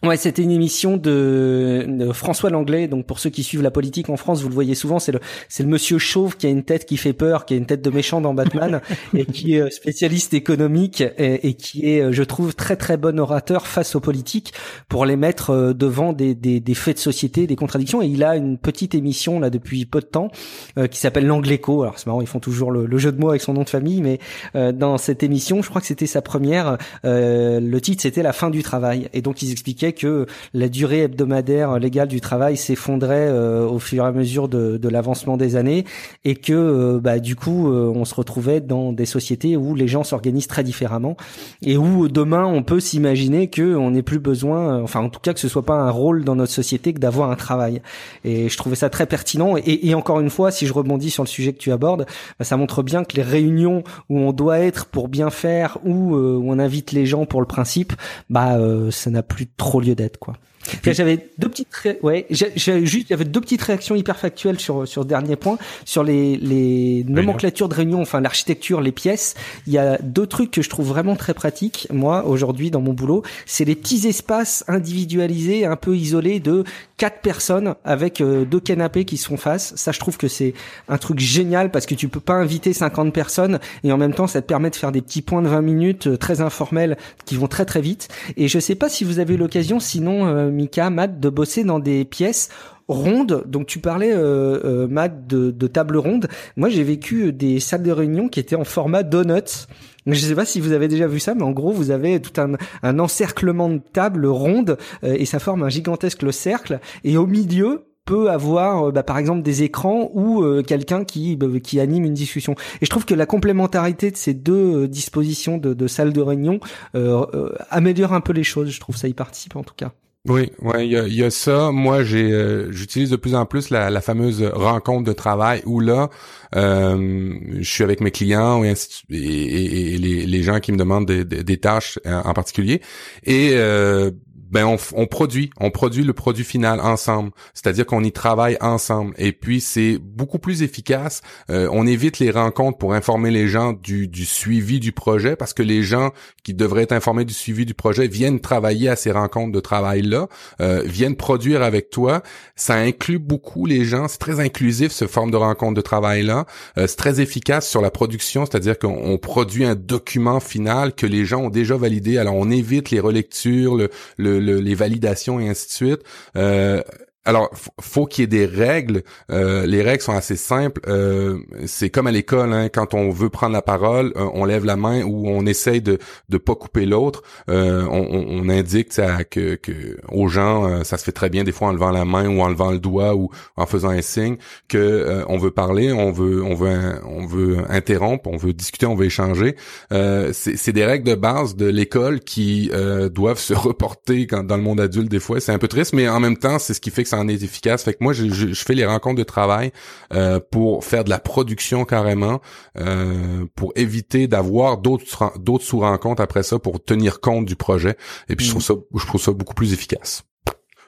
Ouais, c'était une émission de, de François Langlais. Donc pour ceux qui suivent la politique en France, vous le voyez souvent, c'est le c'est le monsieur chauve qui a une tête qui fait peur, qui a une tête de méchant dans Batman et qui est euh, spécialiste économique et, et qui est, euh, je trouve, très très bon orateur face aux politiques pour les mettre euh, devant des, des, des faits de société, des contradictions. Et il a une petite émission là depuis peu de temps euh, qui s'appelle l'Angléco. Alors c'est marrant, ils font toujours le, le jeu de mots avec son nom de famille, mais euh, dans cette émission, je crois que c'était sa première. euh, le titre c'était la fin du travail, et donc ils expliquaient que la durée hebdomadaire légale du travail s'effondrait euh, au fur et à mesure de, de l'avancement des années, et que euh, bah, du coup euh, on se retrouvait dans des sociétés où les gens s'organisent très différemment, et où demain on peut s'imaginer que on n'ait plus besoin, enfin en tout cas que ce soit pas un rôle dans notre société que d'avoir un travail. Et je trouvais ça très pertinent. Et, et encore une fois, si je rebondis sur le sujet que tu abordes, bah, ça montre bien que les réunions où on doit être pour bien faire, ou euh, où on invite les gens pour le principe, bah euh, ça n'a plus trop lieu d'être quoi. J'avais deux petites, ré- ouais, j'ai juste, j'avais deux petites réactions hyper factuelles sur sur ce dernier point, sur les les nomenclatures de réunion, enfin l'architecture, les pièces. Il y a deux trucs que je trouve vraiment très pratiques, moi aujourd'hui dans mon boulot, c'est les petits espaces individualisés, un peu isolés de quatre personnes avec euh, deux canapés qui se font face. Ça, je trouve que c'est un truc génial parce que tu peux pas inviter 50 personnes et en même temps, ça te permet de faire des petits points de 20 minutes euh, très informels qui vont très très vite. Et je sais pas si vous avez eu l'occasion, sinon, euh, Mika, Matt, de bosser dans des pièces rondes. Donc tu parlais, euh, euh, Matt, de, de table ronde. Moi, j'ai vécu des salles de réunion qui étaient en format donuts. Je sais pas si vous avez déjà vu ça, mais en gros, vous avez tout un, un encerclement de tables rondes euh, et ça forme un gigantesque cercle. Et au milieu, peut avoir euh, bah, par exemple des écrans ou euh, quelqu'un qui bah, qui anime une discussion et je trouve que la complémentarité de ces deux euh, dispositions de, de salles de réunion euh, euh, améliore un peu les choses je trouve ça y participe en tout cas
Oui, ouais, il y a, y a ça. Moi, j'ai, euh, j'utilise de plus en plus la, la fameuse rencontre de travail où là, euh, je suis avec mes clients et, et, et- les, les gens qui me demandent des, des- des tâches en, en particulier. Et euh, ben on, produit, on produit le produit final ensemble. C'est-à-dire qu'on y travaille ensemble. Et puis c'est beaucoup plus efficace. Euh, on évite les rencontres pour informer les gens du, du, suivi du projet parce que les gens qui devraient être informés du suivi du projet viennent travailler à ces rencontres de travail là, euh, viennent produire avec toi. Ça inclut beaucoup les gens. C'est très inclusif ce forme de rencontre de travail là. Euh, c'est très efficace sur la production, c'est-à-dire qu'on produit un document final que les gens ont déjà validé. Alors on évite les relectures, le, le, les validations et ainsi de suite. Euh, alors, faut qu'il y ait des règles. Euh, les règles sont assez simples. Euh, c'est comme à l'école, hein, quand on veut prendre la parole, euh, on lève la main ou on essaye de de pas couper l'autre. Euh, on, on, indique que, que aux gens, euh, ça se fait très bien des fois en levant la main ou en levant le doigt ou en faisant un signe que on veut parler, on veut on veut on veut interrompre, on veut discuter, on veut échanger. c'est des règles de base de l'école qui doivent se reporter quand, dans le monde adulte des fois. C'est un peu triste, mais en même temps, c'est ce qui fait que en est efficace. Fait que moi, je, je, fais les rencontres de travail euh, pour faire de la production carrément, euh, pour éviter d'avoir d'autres d'autres sous-rencontres après ça pour tenir compte du projet. Et puis je trouve mm. ça je trouve ça beaucoup plus efficace.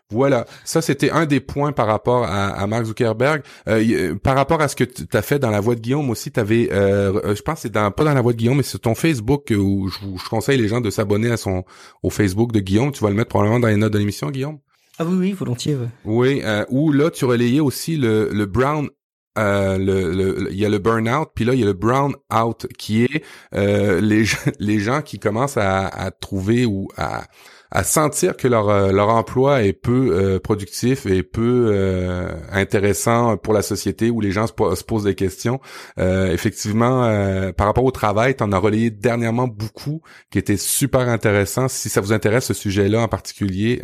Voilà, ça c'était un des points par rapport à, à Mark Zuckerberg. Euh, par rapport à ce que tu as fait dans la voix de Guillaume aussi, tu avais, euh, je pense c'est dans pas dans la voix de Guillaume, mais c'est ton Facebook où je, je, conseille les gens de s'abonner à son au Facebook de Guillaume. Tu vas le mettre probablement dans les notes de l'émission, Guillaume?
Ah oui, oui, volontiers. Ouais.
Oui, euh, où là, tu relayais aussi le, le brown euh, le, il y a le burn-out, puis là il y a le brown-out qui est euh, les les gens qui commencent à, à trouver ou à à sentir que leur euh, leur emploi est peu euh, productif et peu euh, intéressant pour la société où les gens se, posent des questions. effectivement, par rapport au travail, tu en as relayé dernièrement beaucoup qui était super intéressant. Si ça vous intéresse ce sujet-là en particulier,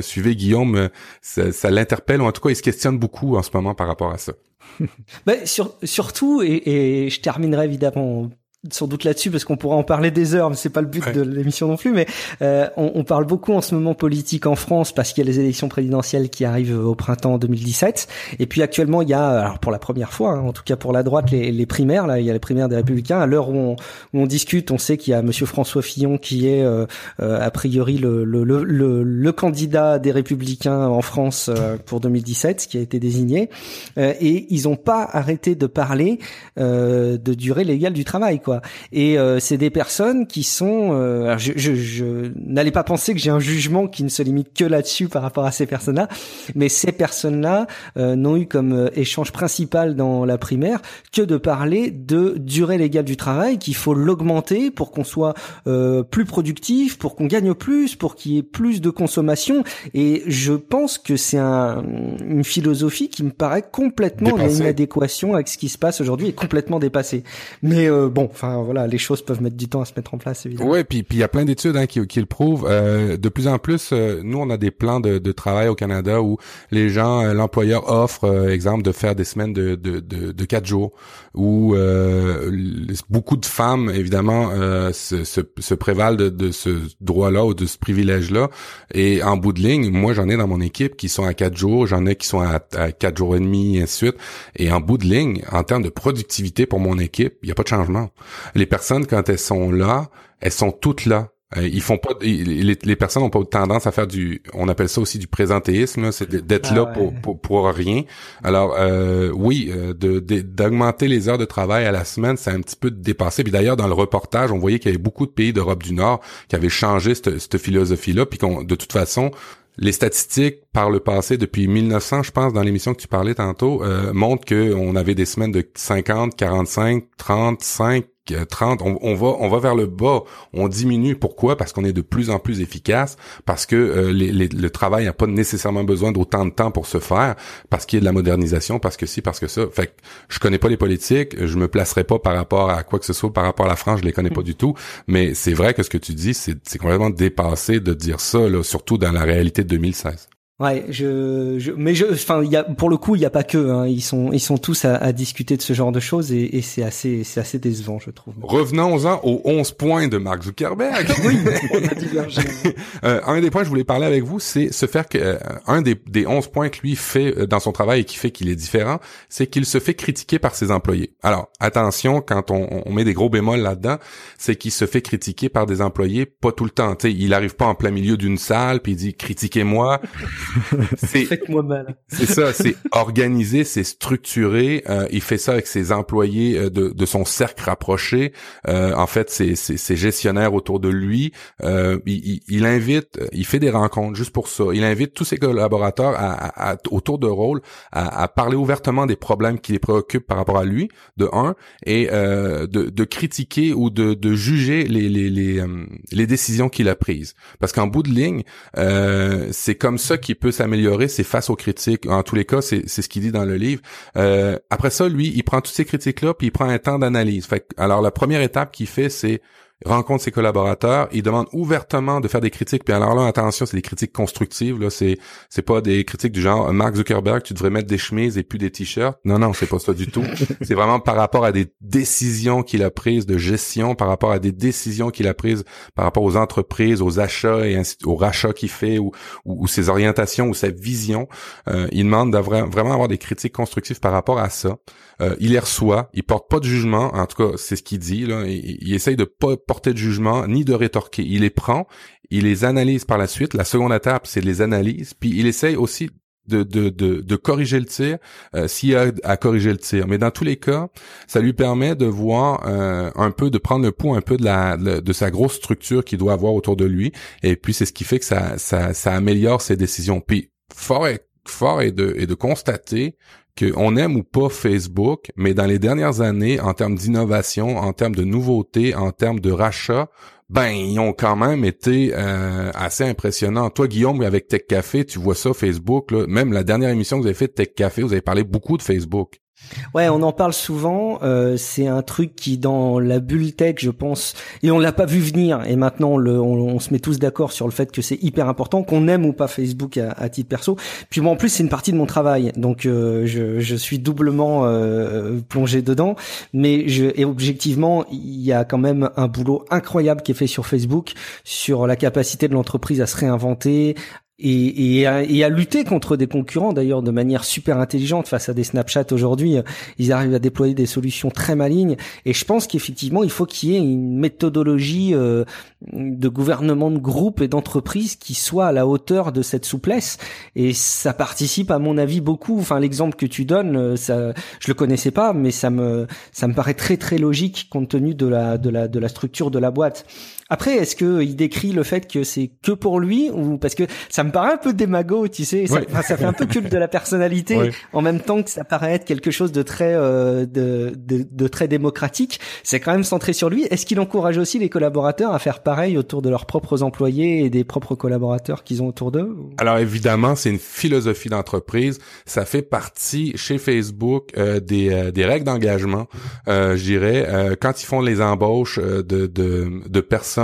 suivez Guillaume, ça, ça l'interpelle ou en tout cas il se questionne beaucoup en ce moment par rapport à ça.
ben, sur, surtout, et, et je terminerai évidemment sans doute là-dessus parce qu'on pourra en parler des heures, mais c'est pas le but de l'émission non plus. Mais euh, on, on, parle beaucoup en ce moment politique en France parce qu'il y a les élections présidentielles qui arrivent au printemps 2017. Et puis actuellement, il y a, alors pour la première fois, hein, en tout cas pour la droite, les, les, primaires. Là, il y a les primaires des Républicains. À l'heure où on, où on discute, on sait qu'il y a Monsieur François Fillon qui est euh, euh, a priori le, le, le, le, candidat des Républicains en France euh, pour 2017, qui a été désigné. et ils n'ont pas arrêté de parler de durée légale du travail, quoi. Et euh, c'est des personnes qui sont. Euh, je, je, je n'allais pas penser que j'ai un jugement qui ne se limite que là-dessus par rapport à ces personnes-là, mais ces personnes-là euh, n'ont eu comme échange principal dans la primaire que de parler de durée légale du travail, qu'il faut l'augmenter pour qu'on soit plus productif, pour qu'on gagne plus, pour qu'il y ait plus de consommation. Et je pense que c'est un, une philosophie qui me paraît complètement en inadéquation avec ce qui se passe aujourd'hui et complètement dépassée. Mais bon, voilà, les choses peuvent mettre du temps à se mettre en place, évidemment.
Ouais, puis puis il y a plein d'études hein, qui, qui le prouvent. Euh, de plus en plus, euh, nous on a des plans de, travail au Canada où les gens, euh, l'employeur offre, exemple, de faire des semaines de de de, quatre jours, où beaucoup de femmes évidemment se, prévalent de, ce droit-là ou de ce privilège-là. Et en bout de ligne, moi j'en ai dans mon équipe qui sont à quatre jours, j'en ai qui sont à, à quatre jours et demi, et ainsi de suite. Et en bout de ligne, en termes de productivité pour mon équipe, il n'y a pas de changement les personnes quand elles sont là, elles sont toutes là. Euh, ils font pas, les, personnes ont pas tendance à faire du, on appelle ça aussi du présentéisme, c'est d'être là ah pour, pour, rien. Alors euh, oui, euh, de d'augmenter les heures de travail à la semaine, c'est un petit peu dépassé. Puis d'ailleurs dans le reportage, on voyait qu'il y avait beaucoup de pays d'Europe du Nord qui avaient changé cette, cette philosophie-là, puis qu'on de toute façon les statistiques par le passé, depuis 1900, je pense, dans l'émission que tu parlais tantôt, euh, montrent qu'on avait des semaines de 50, 45, 35, 30, on, va on va vers le bas, on diminue. Pourquoi? Parce qu'on est de plus en plus efficace, parce que euh, le travail n'a pas nécessairement besoin d'autant de temps pour se faire, parce qu'il y a de la modernisation, parce que si, parce que ça. Fait que je connais pas les politiques, je me placerai pas par rapport à quoi que ce soit, par rapport à la France, je les connais pas du tout. Mais c'est vrai que ce que tu dis, c'est complètement dépassé de dire ça, là, surtout dans la réalité de 2016.
Ouais, je, je mais je, enfin, il y a, pour le coup, il y a pas que, hein, ils sont, ils sont tous à, à, discuter de ce genre de choses et, et c'est assez, c'est assez décevant, je trouve.
Revenons-en aux 11 points de Mark Zuckerberg.
oui, on a divergé.
euh, un des points que je voulais parler avec vous, c'est se faire que, euh, un des, des 11 points que lui fait euh, dans son travail et qui fait qu'il est différent, c'est qu'il se fait critiquer par ses employés. Alors, attention, quand on, on met des gros bémols là-dedans, c'est qu'il se fait critiquer par des employés pas tout le temps. sais, il arrive pas en plein milieu d'une salle puis il dit critiquez-moi.
Faites-moi mal.
C'est ça, c'est organisé, c'est structuré. Euh, il fait ça avec ses employés euh, de, de son cercle rapproché. Euh, en fait, c'est ses gestionnaires autour de lui. Euh, il, il, invite, il fait des rencontres juste pour ça. Il invite tous ses collaborateurs à, à, autour de rôle à, à, parler ouvertement des problèmes qui les préoccupent par rapport à lui, de un, et euh, de, de, critiquer ou de, de juger les, les, les, les décisions qu'il a prises. Parce qu'en bout de ligne, c'est comme ça qu'il peut s'améliorer c'est face aux critiques. En tous les cas, c'est ce qu'il dit dans le livre. Euh, après ça, lui, il prend toutes ces critiques-là, puis il prend un temps d'analyse. Alors la première étape qu'il fait, c'est rencontre ses collaborateurs, il demande ouvertement de faire des critiques. Puis alors là, attention, c'est des critiques constructives. Là, c'est c'est pas des critiques du genre Mark Zuckerberg, tu devrais mettre des chemises et plus des t-shirts. Non, non, c'est pas ça du tout. c'est vraiment par rapport à des décisions qu'il a prises de gestion, par rapport à des décisions qu'il a prises par rapport aux entreprises, aux achats et ainsi, aux rachats qu'il fait ou, ou, ses orientations ou sa vision. Euh, il demande d'avoir vraiment avoir des critiques constructives par rapport à ça. Euh, il les reçoit, il porte pas de jugement. En tout cas, c'est ce qu'il dit. Là. Il, il essaye de pas porter de jugement ni de rétorquer. Il les prend, il les analyse par la suite. La seconde étape, c'est les analyse, puis il essaye aussi de, de, de, corriger le tir euh, s'il a à corriger le tir. Mais dans tous les cas, ça lui permet de voir euh, un peu, de prendre le pouls un peu de sa grosse structure qu'il doit avoir autour de lui. Et puis c'est ce qui fait que ça, ça, ça améliore ses décisions. Puis fort est, fort est de, et de constater qu'on aime ou pas Facebook, mais dans les dernières années, en termes d'innovation, en termes de nouveautés, en termes de rachat, ben ils ont quand même été euh, assez impressionnants. Toi, Guillaume, avec Tech Café, tu vois ça Facebook, là, même la dernière émission que vous avez fait de Tech Café, vous avez parlé beaucoup de Facebook.
Ouais, on en parle souvent. Euh, c'est un truc qui, dans la bulle tech, je pense, et on l'a pas vu venir. Et maintenant, on, le, on, se met tous d'accord sur le fait que c'est hyper important, qu'on aime ou pas Facebook à, à, titre perso. Puis moi, en plus, c'est une partie de mon travail, donc euh, je, suis doublement euh, plongé dedans. Mais et objectivement, il y a quand même un boulot incroyable qui est fait sur Facebook sur la capacité de l'entreprise à se réinventer, et, et, à, et, à, lutter contre des concurrents d'ailleurs de manière super intelligente face à des Snapchat aujourd'hui. Ils arrivent à déployer des solutions très malignes et je pense qu'effectivement il faut qu'il y ait une méthodologie euh, de gouvernement de groupe et d'entreprise qui soit à la hauteur de cette souplesse et ça participe à mon avis beaucoup. Enfin l'exemple que tu donnes, euh, ça, je le connaissais pas mais ça me ça me paraît très très logique compte tenu de la de la de la structure de la boîte. Après, est-ce que il décrit le fait que c'est que pour lui ou parce que ça me paraît un peu démago, tu sais, ça, ça fait un peu culte de la personnalité en même temps que ça paraît être quelque chose de très euh, de, de, de, très démocratique. C'est quand même centré sur lui. Est-ce qu'il encourage aussi les collaborateurs à faire pareil autour de leurs propres employés et des propres collaborateurs qu'ils ont autour d'eux
Alors évidemment, c'est une philosophie d'entreprise. Ça fait partie chez Facebook euh, des, euh, des règles d'engagement. Euh, je dirais quand ils font les embauches de, de, de personnes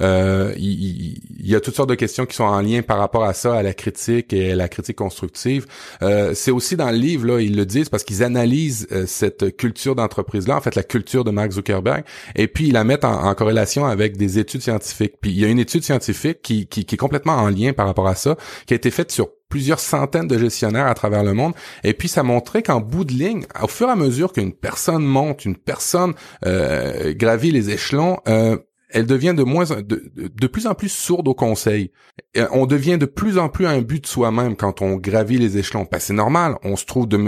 euh, il, y a toutes sortes de questions qui sont en lien par rapport à ça, à la critique et à la critique constructive. Euh, c'est aussi dans le livre, là, ils le disent parce qu'ils analysent euh, cette culture d'entreprise-là, en fait, la culture de Mark Zuckerberg, et puis ils la mettent en, corrélation avec des études scientifiques. Puis il y a une étude scientifique qui, qui, qui est complètement en lien par rapport à ça, qui a été faite sur plusieurs centaines de gestionnaires à travers le monde. Et puis ça montrait qu'en bout de ligne, au fur et à mesure qu'une personne monte, une personne euh, gravit les échelons, euh, elle devient de moins de, de, plus en plus sourde au conseil. On devient de plus en plus un but de soi-même quand on gravit les échelons. Ben, c'est normal, on se trouve de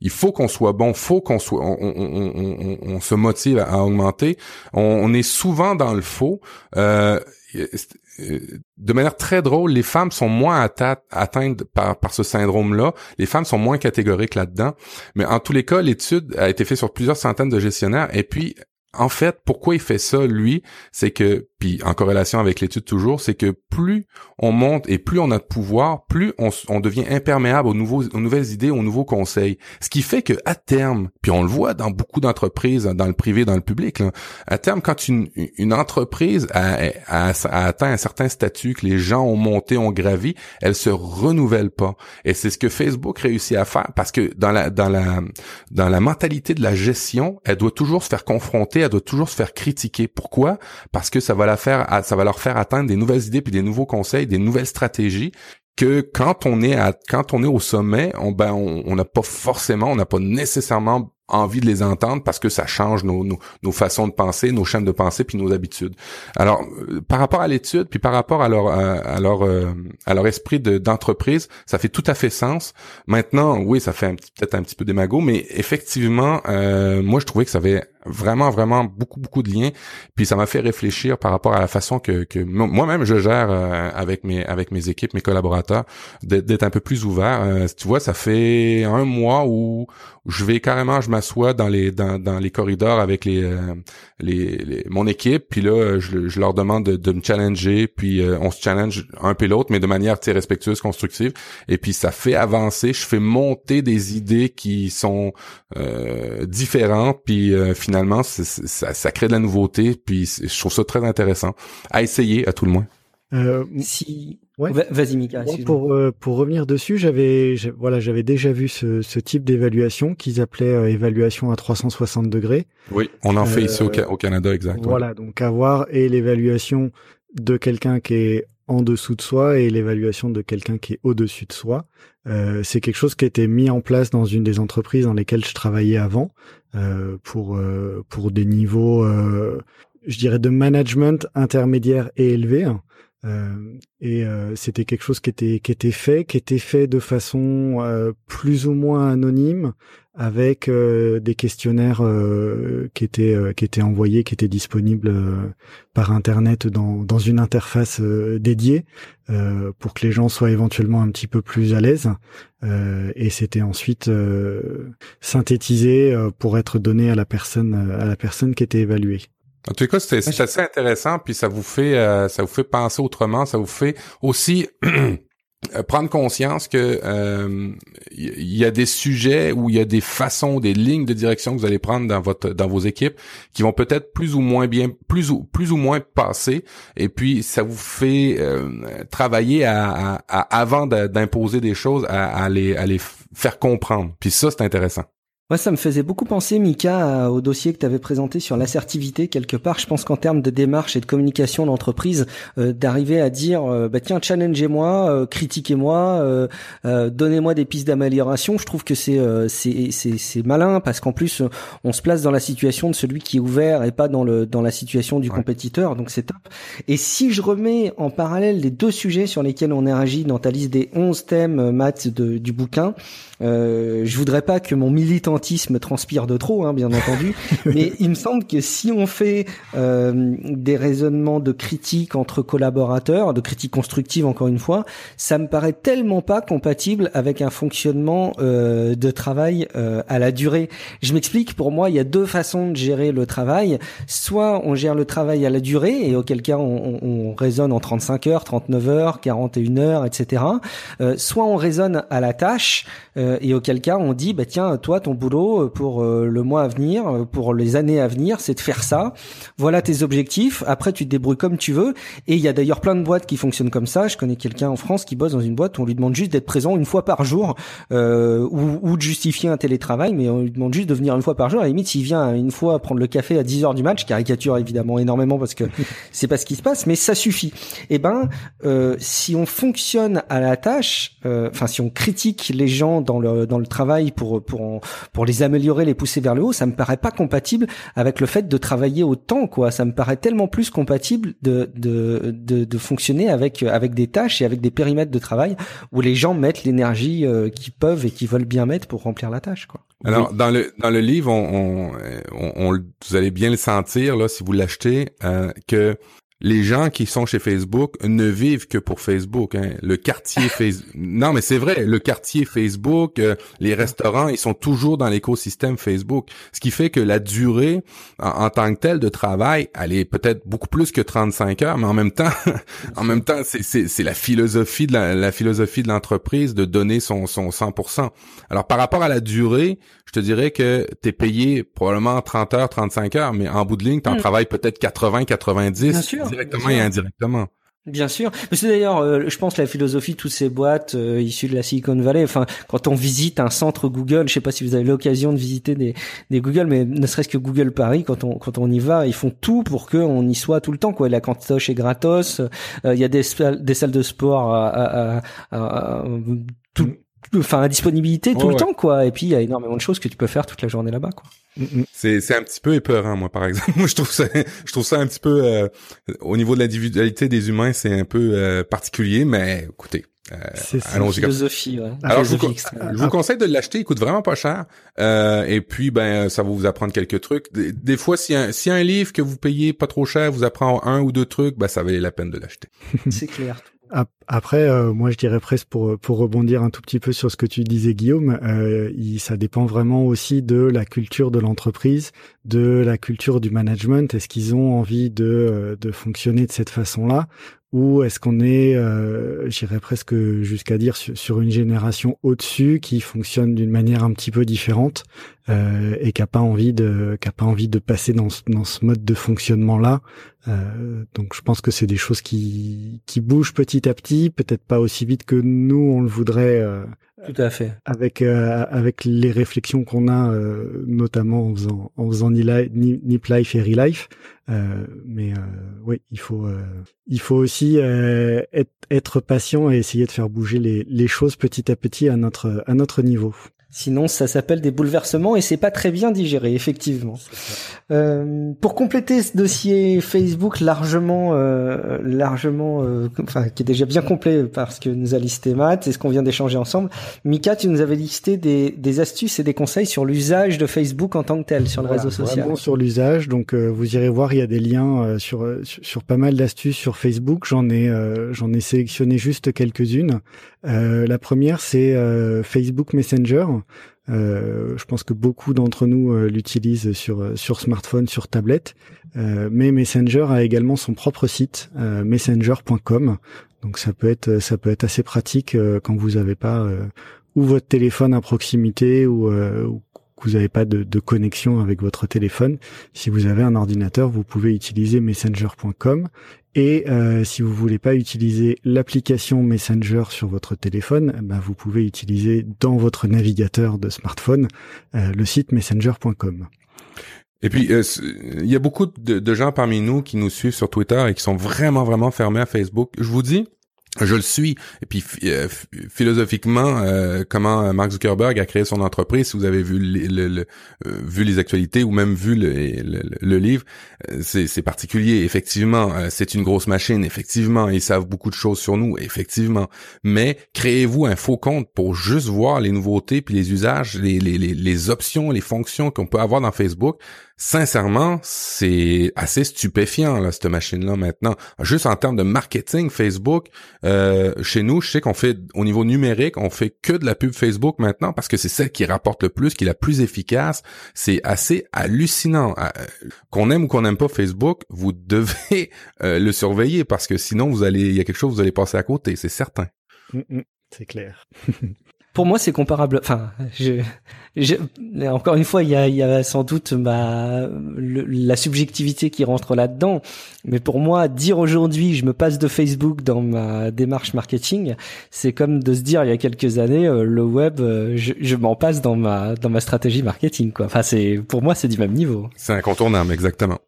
il faut qu'on soit bon, faut qu'on soit on, se motive à augmenter. On, est souvent dans le faux. Euh, de manière très drôle, les femmes sont moins atteintes par, par ce syndrome-là. Les femmes sont moins catégoriques là-dedans. Mais en tous les cas, l'étude a été faite sur plusieurs centaines de gestionnaires. Et puis, en fait, pourquoi il fait ça, lui, c'est que puis en corrélation avec l'étude toujours, c'est que plus on monte et plus on a de pouvoir, plus on, devient imperméable aux, nouvelles idées, aux nouveaux conseils. Ce qui fait que à terme, puis on le voit dans beaucoup d'entreprises, dans le privé, dans le public, là, à terme, quand une, entreprise a, atteint un certain statut, que les gens ont monté, ont gravi, elle se renouvelle pas. Et c'est ce que Facebook réussit à faire parce que dans la dans la dans la mentalité de la gestion, elle doit toujours se faire confronter, elle doit toujours se faire critiquer. Pourquoi? Parce que ça va la faire, ça va leur faire atteindre des nouvelles idées puis des nouveaux conseils, des nouvelles stratégies que quand on est à quand on est au sommet, on ben on n'a pas forcément, on n'a pas nécessairement envie de les entendre parce que ça change nos, nos, nos, façons de penser, nos chaînes de pensée puis nos habitudes. Alors, euh, par rapport à l'étude puis par rapport à leur à, leur euh, à leur esprit d'entreprise, ça fait tout à fait sens. Maintenant, oui, ça fait peut-être un petit peu démago, mais effectivement, euh, moi je trouvais que ça avait vraiment vraiment beaucoup beaucoup de liens. Puis ça m'a fait réfléchir par rapport à la façon que, que moi-même je gère avec mes avec mes équipes mes collaborateurs d'être un peu plus ouvert. Tu vois ça fait un mois où je vais carrément je m'assois dans les dans, dans les corridors avec les, euh, les, mon équipe, puis là je, je leur demande de, de, me challenger, puis euh, on se challenge un peu l'autre, mais de manière respectueuse, constructive, et puis ça fait avancer, je fais monter des idées qui sont euh, différentes, puis finalement ça, ça crée de la nouveauté, puis je trouve ça très intéressant à essayer à tout le moins.
si Vas-y Mika.
pour euh, pour revenir dessus, j'avais voilà j'avais déjà vu ce, ce type d'évaluation qu'ils appelaient euh, évaluation à 360 degrés.
Oui, on en fait ici au, euh, Canada, exact.
Voilà, donc avoir et l'évaluation de quelqu'un qui est en dessous de soi et l'évaluation de quelqu'un qui est au-dessus de soi. Euh, c'est quelque chose qui a été mis en place dans une des entreprises dans lesquelles je travaillais avant euh, pour pour des niveaux, je dirais, de management intermédiaire et élevé. Euh, et euh, c'était quelque chose qui était qui était fait, qui était fait de façon euh, plus ou moins anonyme, avec des questionnaires qui étaient qui étaient envoyés, qui étaient disponibles par internet dans dans une interface dédiée pour que les gens soient éventuellement un petit peu plus à l'aise. et c'était ensuite synthétisé pour être donné à la personne à la personne qui était évaluée.
En tout cas, c'est assez intéressant, puis ça vous fait euh, ça vous fait penser autrement, ça vous fait aussi prendre conscience que il euh, y a des sujets ou il y a des façons, des lignes de direction que vous allez prendre dans votre dans vos équipes qui vont peut-être plus ou moins bien, plus ou plus ou moins passer, et puis ça vous fait euh, travailler à, avant d'imposer des choses à, à les à les faire comprendre. Puis ça, c'est intéressant.
Moi, ça me faisait beaucoup penser, Mika, au dossier que tu avais présenté sur l'assertivité quelque part. Je pense qu'en termes de démarche et de communication d'entreprise, euh, d'arriver à dire, euh, bah tiens, challengez-moi, euh, critiquez-moi, donnez-moi des pistes d'amélioration. Je trouve que c'est c'est c'est malin parce qu'en plus, on se place dans la situation de celui qui est ouvert et pas dans le dans la situation du compétiteur. Donc c'est top. Et si je remets en parallèle les deux sujets sur lesquels on est agi dans ta liste des 11 thèmes maths de, du bouquin, euh, je voudrais pas que mon militantisme transpire de trop, hein, bien entendu, mais il me semble que si on fait euh, des raisonnements de critique entre collaborateurs, de critique constructive encore une fois, ça me paraît tellement pas compatible avec un fonctionnement euh, de travail euh, à la durée. Je m'explique. Pour moi, il y a deux façons de gérer le travail. Soit on gère le travail à la durée et auquel cas on, on, raisonne en 35 heures, 39 heures, 41 heures, etc. Euh, soit on raisonne à la tâche. Euh, et auquel cas on dit bah tiens toi ton boulot euh, pour euh, le mois à venir, pour les années à venir, c'est de faire ça. Voilà tes objectifs. Après tu te débrouilles comme tu veux. Et il y a d'ailleurs plein de boîtes qui fonctionnent comme ça. Je connais quelqu'un en France qui bosse dans une boîte où on lui demande juste d'être présent une fois par jour euh, ou, ou, de justifier un télétravail, mais on lui demande juste de venir une fois par jour. À la limite s'il vient une fois prendre le café à 10 heures du match, caricature évidemment énormément parce que c'est pas ce qui se passe, mais ça suffit. Et eh ben euh, si on fonctionne à la tâche, enfin si on critique les gens dans le dans le travail pour pour pour les améliorer, les pousser vers le haut, ça me paraît pas compatible avec le fait de travailler autant quoi. Ça me paraît tellement plus compatible de de de, de fonctionner avec avec des tâches et avec des périmètres de travail où les gens mettent l'énergie euh, qu'ils peuvent et qu'ils veulent bien mettre pour remplir la tâche quoi.
Alors dans le dans le livre, on, on, on, vous allez bien le sentir là si vous l'achetez euh, que les gens qui sont chez Facebook ne vivent que pour Facebook. Hein. Le quartier Facebook, non mais c'est vrai, le quartier Facebook, euh, les restaurants, ils sont toujours dans l'écosystème Facebook. Ce qui fait que la durée en, tant que telle de travail, elle est peut-être beaucoup plus que 35 heures, mais en même temps, en même temps, c'est la philosophie de la, la philosophie de l'entreprise de donner son, son 100%. Alors par rapport à la durée, je te dirais que tu es payé probablement 30 heures, 35 heures, mais en bout de ligne, tu en hmm. travailles peut-être 80, 90 directement et indirectement.
Bien sûr, mais c'est d'ailleurs, euh, je pense, la philosophie de toutes ces boîtes euh, issues de la Silicon Valley. Enfin, quand on visite un centre Google, je sais pas si vous avez l'occasion de visiter des, des Google, mais ne serait-ce que Google Paris, quand on quand on y va, ils font tout pour que on y soit tout le temps. Quoi, la cantoche est gratos, euh, il y a des, des salles de sport à, à, à, à tout, enfin à disponibilité tout le temps quoi et puis il y a énormément de choses que tu peux faire toute la journée là-bas quoi
mm, mm. c'est c'est un petit peu épeurant moi par exemple. Moi je trouve ça je trouve ça un petit peu euh, au niveau de l'individualité des humains c'est un peu euh, particulier mais écoutez
euh, allons-y philosophie ouais.
alors je vous, je vous, conseille de l'acheter il coûte vraiment pas cher. Euh, et puis ben ça va vous apprendre quelques trucs. Des, fois si un si un livre que vous payez pas trop cher vous apprend un ou deux trucs ben ça valait la peine de l'acheter.
C'est clair
après, euh, moi je dirais presque pour pour rebondir un tout petit peu sur ce que tu disais Guillaume, euh, ça dépend vraiment aussi de la culture de l'entreprise, de la culture du management. Est-ce qu'ils ont envie de euh, de fonctionner de cette façon-là ou est-ce qu'on est, euh, j'irais presque jusqu'à dire sur, une génération au-dessus qui fonctionne d'une manière un petit peu différente euh, et qui a pas envie de, qui a pas envie de passer dans ce, dans ce mode de fonctionnement là. Euh, donc je pense que c'est des choses qui qui bougent petit à petit, peut-être pas aussi vite que nous on le voudrait euh,
tout à fait.
Avec euh, avec les réflexions qu'on a, euh, notamment en faisant en faisant Nip Life et Relife. Mais oui, il faut il faut aussi être, être patient et essayer de faire bouger les, les choses petit à petit à notre à notre niveau.
Sinon, ça s'appelle des bouleversements et c'est pas très bien digéré, effectivement. Euh, pour compléter ce dossier Facebook largement, euh, largement, euh, enfin qui est déjà bien complet parce que nous a listé Matt et ce qu'on vient d'échanger ensemble, Mika, tu nous avais listé des, des astuces et des conseils sur l'usage de Facebook en tant que tel sur le réseau social.
Vraiment sur l'usage, donc euh, vous irez voir, il y a des liens euh, sur, sur, sur pas mal d'astuces sur Facebook. J'en ai j'en ai sélectionné juste quelques-unes. la première c'est Facebook Messenger. Euh, je pense que beaucoup d'entre nous euh, l'utilisent sur euh, sur smartphone, sur tablette. mais Messenger a également son propre site, messenger.com. Donc ça peut être assez pratique quand vous n'avez pas ou votre téléphone à proximité ou, ou vous n'avez pas de, connexion avec votre téléphone. Si vous avez un ordinateur, vous pouvez utiliser messenger.com et euh, si vous voulez pas utiliser l'application Messenger sur votre téléphone, bah, vous pouvez utiliser dans votre navigateur de smartphone euh, le site messenger.com.
Et puis, euh, il y a beaucoup de, gens parmi nous qui nous suivent sur Twitter et qui sont vraiment, vraiment fermés à Facebook. Je vous dis, je le suis. Et puis euh, philosophiquement, euh, comment Mark Zuckerberg a créé son entreprise, si vous avez vu le, euh, vu les actualités ou même vu le, livre, c'est particulier. Effectivement, c'est une grosse machine. Effectivement, ils savent beaucoup de choses sur nous. Effectivement, mais créez-vous un faux compte pour juste voir les nouveautés puis les usages, les options, les fonctions qu'on peut avoir dans Facebook? Sincèrement, c'est assez stupéfiant là cette machine-là maintenant. Juste en termes de marketing, Facebook, euh, chez nous, je sais qu'on fait au niveau numérique, on fait que de la pub Facebook maintenant parce que c'est celle qui rapporte le plus, qui est la plus efficace. C'est assez hallucinant. Euh, qu'on aime ou qu'on n'aime pas Facebook, vous devez euh, le surveiller parce que sinon vous allez, il y a quelque chose vous allez passer à côté, c'est certain.
Mm, mm, c'est clair.
pour moi, c'est comparable. Enfin, je, je, encore une fois, il y a, y a sans doute ma, la subjectivité qui rentre là-dedans. Mais pour moi, dire aujourd'hui, je me passe de Facebook dans ma démarche marketing, c'est comme de se dire il y a quelques années, euh, le web, euh, je, je m'en passe dans ma dans ma stratégie marketing. Quoi. Enfin, c'est pour moi, c'est du même niveau.
C'est incontournable, exactement.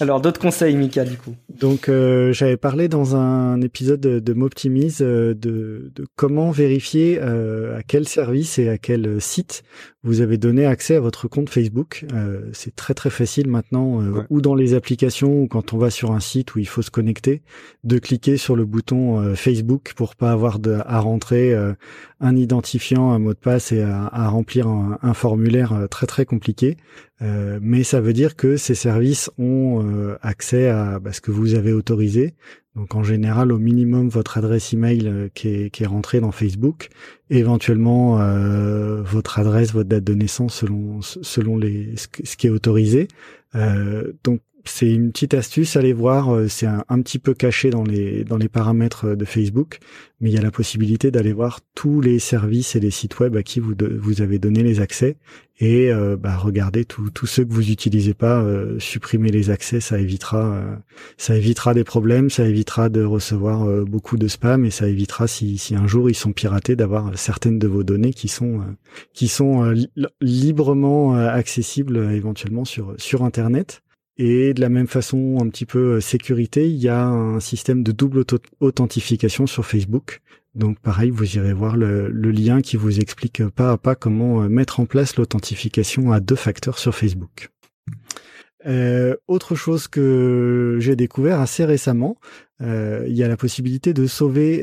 Alors d'autres conseils, Mika, du coup?
Donc euh, j'avais parlé dans un épisode de, de Moptimize euh, de, de, comment vérifier euh, à quel service et à quel site vous avez donné accès à votre compte Facebook. c'est très très facile maintenant, ou dans les applications, ou quand on va sur un site où il faut se connecter, de cliquer sur le bouton Facebook pour pas avoir de, à rentrer un identifiant, un mot de passe et à, remplir un, formulaire très très compliqué. mais ça veut dire que ces services ont accès à bah, ce que vous avez autorisé. Donc en général, au minimum, votre adresse email qui est, qui est rentrée dans Facebook, éventuellement votre adresse, votre date de naissance selon selon les ce qui est autorisé. donc c'est une petite astuce, allez voir, euh, c'est un, petit peu caché dans les dans les paramètres de Facebook, mais il y a la possibilité d'aller voir tous les services et les sites web à qui vous vous avez donné les accès et euh, bah, regardez tous ceux que vous utilisez pas, euh, supprimer les accès, ça évitera ça évitera des problèmes, ça évitera de recevoir beaucoup de spam et ça évitera si si un jour ils sont piratés d'avoir certaines de vos données qui sont qui sont librement accessibles éventuellement sur sur internet. Et de la même façon, un petit peu euh, sécurité, il y a un système de double authentification sur Facebook. Donc pareil, vous irez voir le, lien qui vous explique pas à pas comment euh, mettre en place l'authentification à deux facteurs sur Facebook. Euh, autre chose que j'ai découvert assez récemment, il y a la possibilité de sauver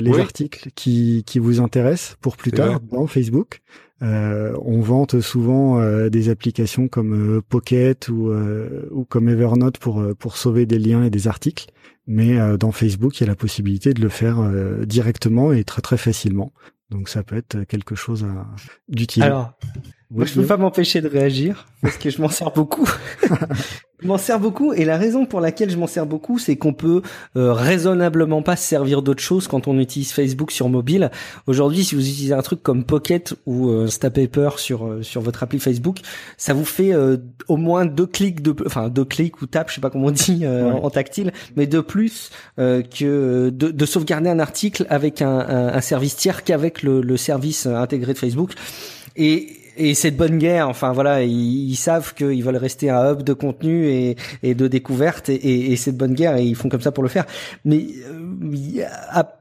les articles qui, qui vous intéressent pour plus tard dans Facebook. Euh, on vante souvent euh, des applications comme euh, Pocket ou, comme Evernote pour pour sauver des liens et des articles, mais dans Facebook, il y a la possibilité de le faire directement et très très facilement. Donc ça peut être quelque chose d'utile.
Alors, moi, je peux pas m'empêcher de réagir parce que je m'en sers beaucoup. je m'en sers beaucoup et la raison pour laquelle je m'en sers beaucoup, c'est qu'on peut euh, raisonnablement pas se servir d'autre chose quand on utilise Facebook sur mobile. Aujourd'hui, si vous utilisez un truc comme Pocket ou euh, Instapaper sur euh, sur votre appli Facebook, ça vous fait euh, au moins deux clics de enfin deux clics ou tap, je sais pas comment on dit en tactile, mais de plus que de, de, sauvegarder un article avec un, un, un service tiers qu'avec le, le service intégré de Facebook. Et et c'est de bonne guerre. Enfin voilà, ils, savent qu'ils veulent rester un hub de contenu et, et de découverte et, et, c'est de bonne guerre et ils font comme ça pour le faire. Mais euh,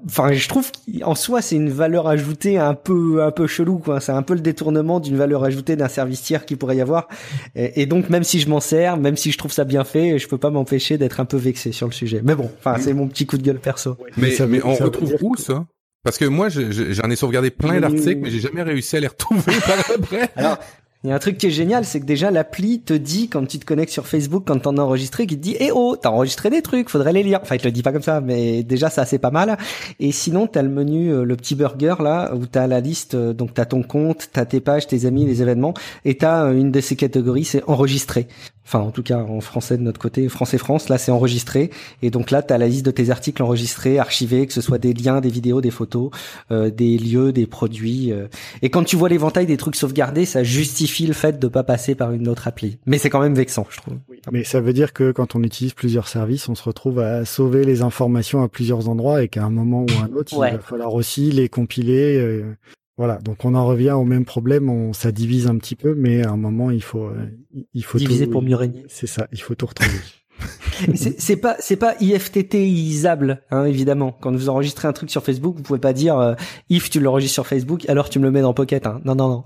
enfin, je trouve qu'en soi c'est une valeur ajoutée un peu un peu chelou quoi. C'est un peu le détournement d'une valeur ajoutée d'un service tiers qui pourrait y avoir. Et, donc même si je m'en sers, même si je trouve ça bien fait, je peux pas m'empêcher d'être un peu vexé sur le sujet. Mais bon, enfin c'est mon petit coup de gueule perso.
Mais, mais, on retrouve où ça? Parce que moi, j'en ai sauvegardé plein d'articles, mais j'ai jamais réussi à les retrouver par après.
Alors, il y a un truc qui est génial, c'est que déjà l'appli te dit quand tu te connectes sur Facebook, quand t'en as enregistré, qui te dit "Eh oh, t'as enregistré des trucs, faudrait les lire." Enfin, il te le dit pas comme ça, mais déjà ça c'est pas mal. Et sinon, t'as le menu, euh, le petit burger là, où t'as la liste, euh, donc t'as ton compte, t'as tes pages, tes amis, les événements, et t'as euh, une de ces catégories, c'est enregistré enfin en tout cas en français de notre côté, français France, là c'est enregistré et donc là tu as la liste de tes articles enregistrés, archivés, que ce soit des liens, des vidéos, des photos, euh, des lieux, des produits euh. et quand tu vois l'éventail des trucs sauvegardés, ça justifie le fait de pas passer par une autre appli. Mais c'est quand même vexant, je trouve.
Mais ça veut dire que quand on utilise plusieurs services, on se retrouve à sauver les informations à plusieurs endroits et qu'à un moment ou un autre, il va falloir aussi les compiler euh, voilà, donc on en revient au même problème, on ça divise un petit peu, mais à un moment il faut euh, il faut
diviser pour mieux régner.
C'est ça, il faut tout retrouver.
c'est pas c'est pas IFTTisable hein, évidemment. Quand vous enregistrez un truc sur Facebook, vous pouvez pas dire euh, if tu l'enregistres sur Facebook, alors tu me le mets dans Pocket. Hein. Non non non,